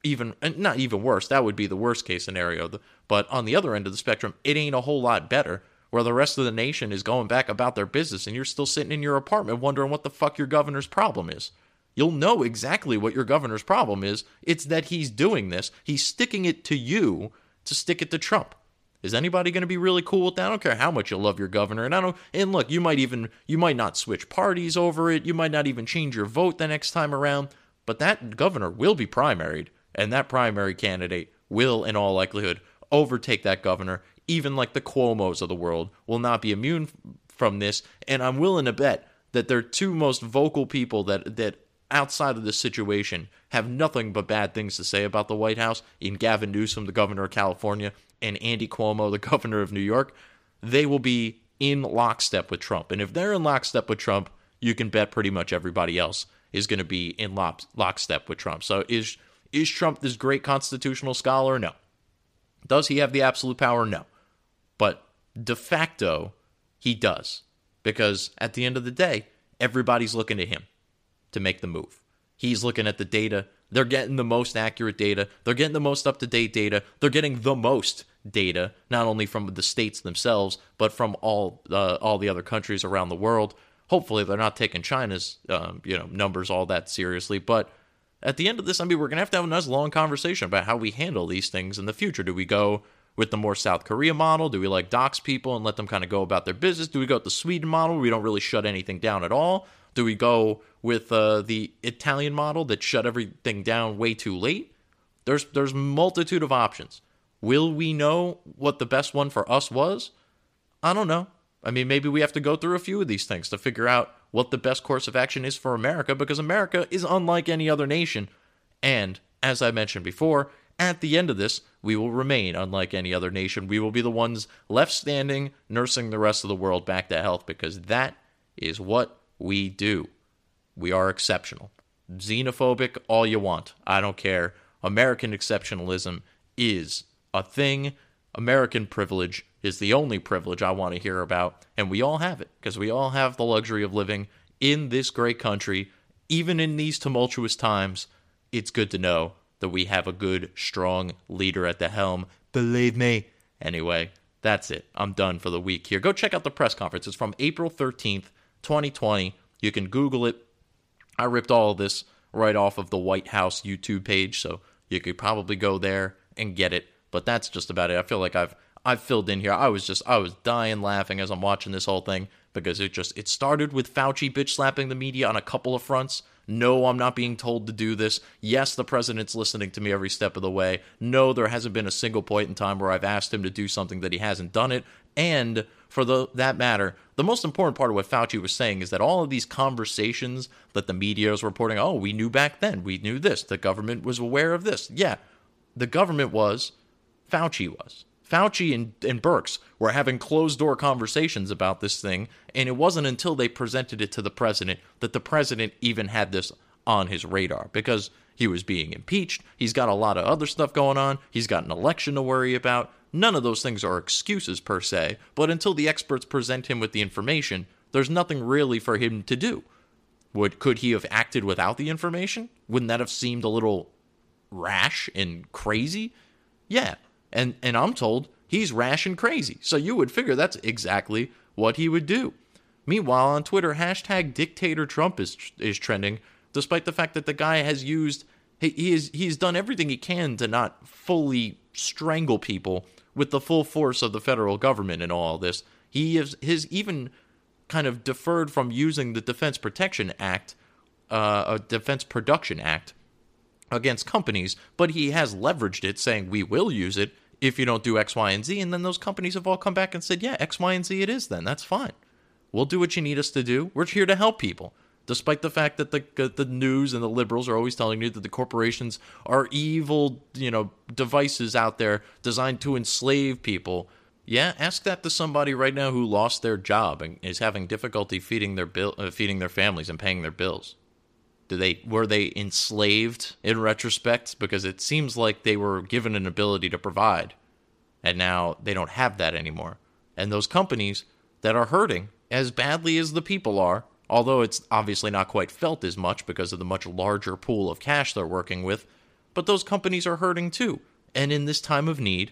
Even, not even worse, that would be the worst case scenario. But on the other end of the spectrum, it ain't a whole lot better where the rest of the nation is going back about their business and you're still sitting in your apartment wondering what the fuck your governor's problem is. You'll know exactly what your governor's problem is. It's that he's doing this. He's sticking it to you to stick it to Trump. Is anybody going to be really cool with that? I don't care how much you love your governor. And I don't and look, you might even you might not switch parties over it. You might not even change your vote the next time around, but that governor will be primaried and that primary candidate will in all likelihood overtake that governor even like the Cuomo's of the world, will not be immune from this, and I'm willing to bet that their two most vocal people that that outside of this situation have nothing but bad things to say about the White House in Gavin Newsom, the governor of California, and Andy Cuomo, the governor of New York. They will be in lockstep with Trump. And if they're in lockstep with Trump, you can bet pretty much everybody else is going to be in lock, lockstep with Trump. So is is Trump this great constitutional scholar? No. Does he have the absolute power? No. De facto, he does. Because at the end of the day, everybody's looking to him to make the move. He's looking at the data. They're getting the most accurate data. They're getting the most up to date data. They're getting the most data, not only from the states themselves, but from all uh, all the other countries around the world. Hopefully, they're not taking China's um, you know numbers all that seriously. But at the end of this, I mean, we're gonna have to have a nice long conversation about how we handle these things in the future. Do we go with the more South Korea model? Do we like dox people and let them kind of go about their business? Do we go with the Sweden model where we don't really shut anything down at all? Do we go with uh, the Italian model that shut everything down way too late? There's there's multitude of options. Will we know what the best one for us was? I don't know. I mean, maybe we have to go through a few of these things to figure out what the best course of action is for America because America is unlike any other nation. And as I mentioned before, at the end of this, we will remain unlike any other nation. We will be the ones left standing, nursing the rest of the world back to health because that is what we do. We are exceptional. Xenophobic, all you want. I don't care. American exceptionalism is a thing. American privilege is the only privilege I want to hear about. And we all have it because we all have the luxury of living in this great country. Even in these tumultuous times, it's good to know that we have a good, strong leader at the helm. Believe me. Anyway, that's it. I'm done for the week here. Go check out the press conference. It's from April 13th, 2020. You can Google it. I ripped all of this right off of the White House YouTube page, so you could probably go there and get it. But that's just about it. I feel like I've I've filled in here. I was just I was dying laughing as I'm watching this whole thing because it just it started with Fauci bitch slapping the media on a couple of fronts. No, I'm not being told to do this. Yes, the president's listening to me every step of the way. No, there hasn't been a single point in time where I've asked him to do something that he hasn't done it. And for the, that matter, the most important part of what Fauci was saying is that all of these conversations that the media is reporting, oh, we knew back then, we knew this, the government was aware of this. Yeah, the government was, Fauci was. Fauci and, and Birx were having closed door conversations about this thing, and it wasn't until they presented it to the president that the president even had this on his radar because he was being impeached. He's got a lot of other stuff going on. He's got an election to worry about. None of those things are excuses per se, but until the experts present him with the information, there's nothing really for him to do. Would could he have acted without the information? Wouldn't that have seemed a little rash and crazy? Yeah, and and I'm told he's rash and crazy. So you would figure that's exactly what he would do. Meanwhile, on Twitter, hashtag dictator Trump is is trending, despite the fact that the guy has used he, he is he's done everything he can to not fully strangle people with the full force of the federal government and all this. He has his even kind of deferred from using the Defense Protection Act, uh, a Defense Production Act against companies, but he has leveraged it, saying we will use it if you don't do X, Y, and Z. And then those companies have all come back and said, yeah, X, Y, and Z it is then. That's fine. We'll do what you need us to do. We're here to help people. Despite the fact that the the news and the liberals are always telling you that the corporations are evil, you know, devices out there designed to enslave people. Yeah, ask that to somebody right now who lost their job and is having difficulty feeding their bill, uh, feeding their families and paying their bills. Do they were they enslaved in retrospect because it seems like they were given an ability to provide and now they don't have that anymore. And those companies that are hurting as badly as the people are, although it's obviously not quite felt as much because of the much larger pool of cash they're working with, but those companies are hurting too. And in this time of need,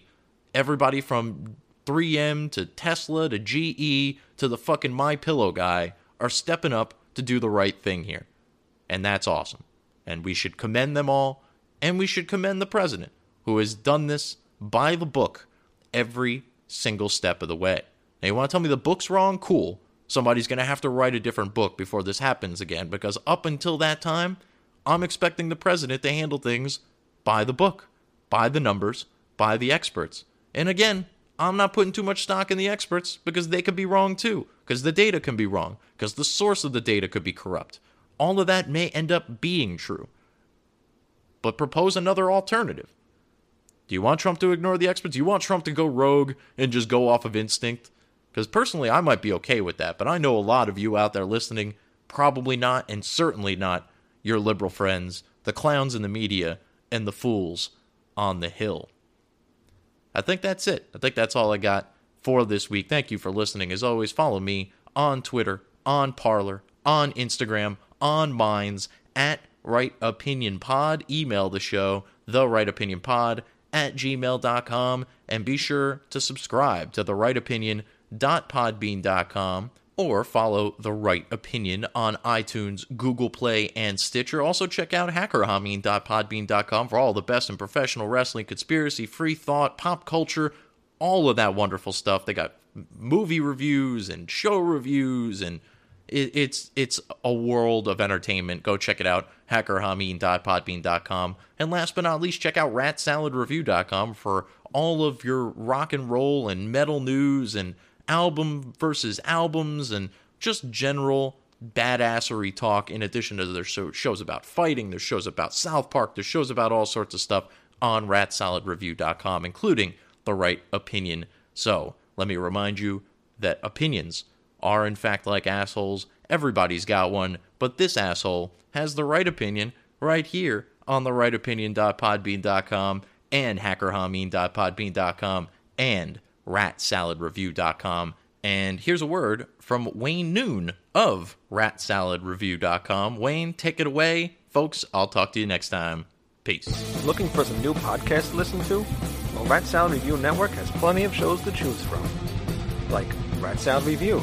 everybody from 3M to Tesla to GE to the fucking My Pillow guy are stepping up to do the right thing here. And that's awesome. And we should commend them all. And we should commend the president, who has done this by the book every single step of the way. Now, you want to tell me the book's wrong? Cool. Somebody's going to have to write a different book before this happens again, because up until that time, I'm expecting the president to handle things by the book, by the numbers, by the experts. And again, I'm not putting too much stock in the experts because they could be wrong too. because the data can be wrong, because the source of the data could be corrupt. All of that may end up being true. But propose another alternative. Do you want Trump to ignore the experts? Do you want Trump to go rogue and just go off of instinct? Because personally, I might be okay with that, but I know a lot of you out there listening, probably not, and certainly not your liberal friends, the clowns in the media, and the fools on the hill. I think that's it. I think that's all I got for this week. Thank you for listening. As always, follow me on Twitter, on Parler, on Instagram, on Minds, at Right Opinion Pod. Email the show, the Right Opinion Pod at gmail.com, and be sure to subscribe to the Right Opinion podbean.com or follow The Right Opinion on iTunes, Google Play, and Stitcher. Also, check out hackerhamin.podbean.com for all the best in professional wrestling, conspiracy, free thought, pop culture, all of that wonderful stuff. They got movie reviews and show reviews, and it, it's it's a world of entertainment. Go check it out, hackerhamin.podbean.com. And last but not least, check out ratsaladreview.com for all of your rock and roll and metal news and album versus albums and just general badassery talk in addition to their shows about fighting, their shows about South Park, their shows about all sorts of stuff on ratsaladreview.com, including the right opinion. So, let me remind you that opinions are in fact like assholes. Everybody's got one, but this asshole has the right opinion right here on the rightopinion.podbean.com and hackerhamin.podbean.com and ratsaladreview.com. And here's a word from Wayne Noon of ratsaladreview.com. Wayne, take it away. Folks, I'll talk to you next time. Peace. Looking for some new podcasts to listen to? Well, Rat Salad Review Network has plenty of shows to choose from. Like Rat Salad Review,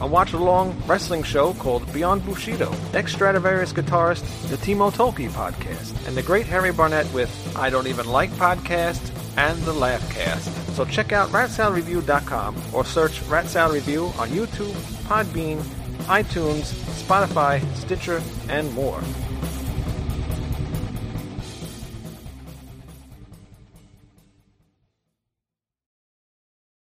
a watch along wrestling show called Beyond Bushido, ex Stratovarius guitarist, the Timo Tolkki podcast, and the great Harry Barnett with I Don't Even Like Podcasts and the Laughcast. So check out ratsaladreview.com or search Rat Salad Review on YouTube, Podbean, iTunes, Spotify, Stitcher, and more.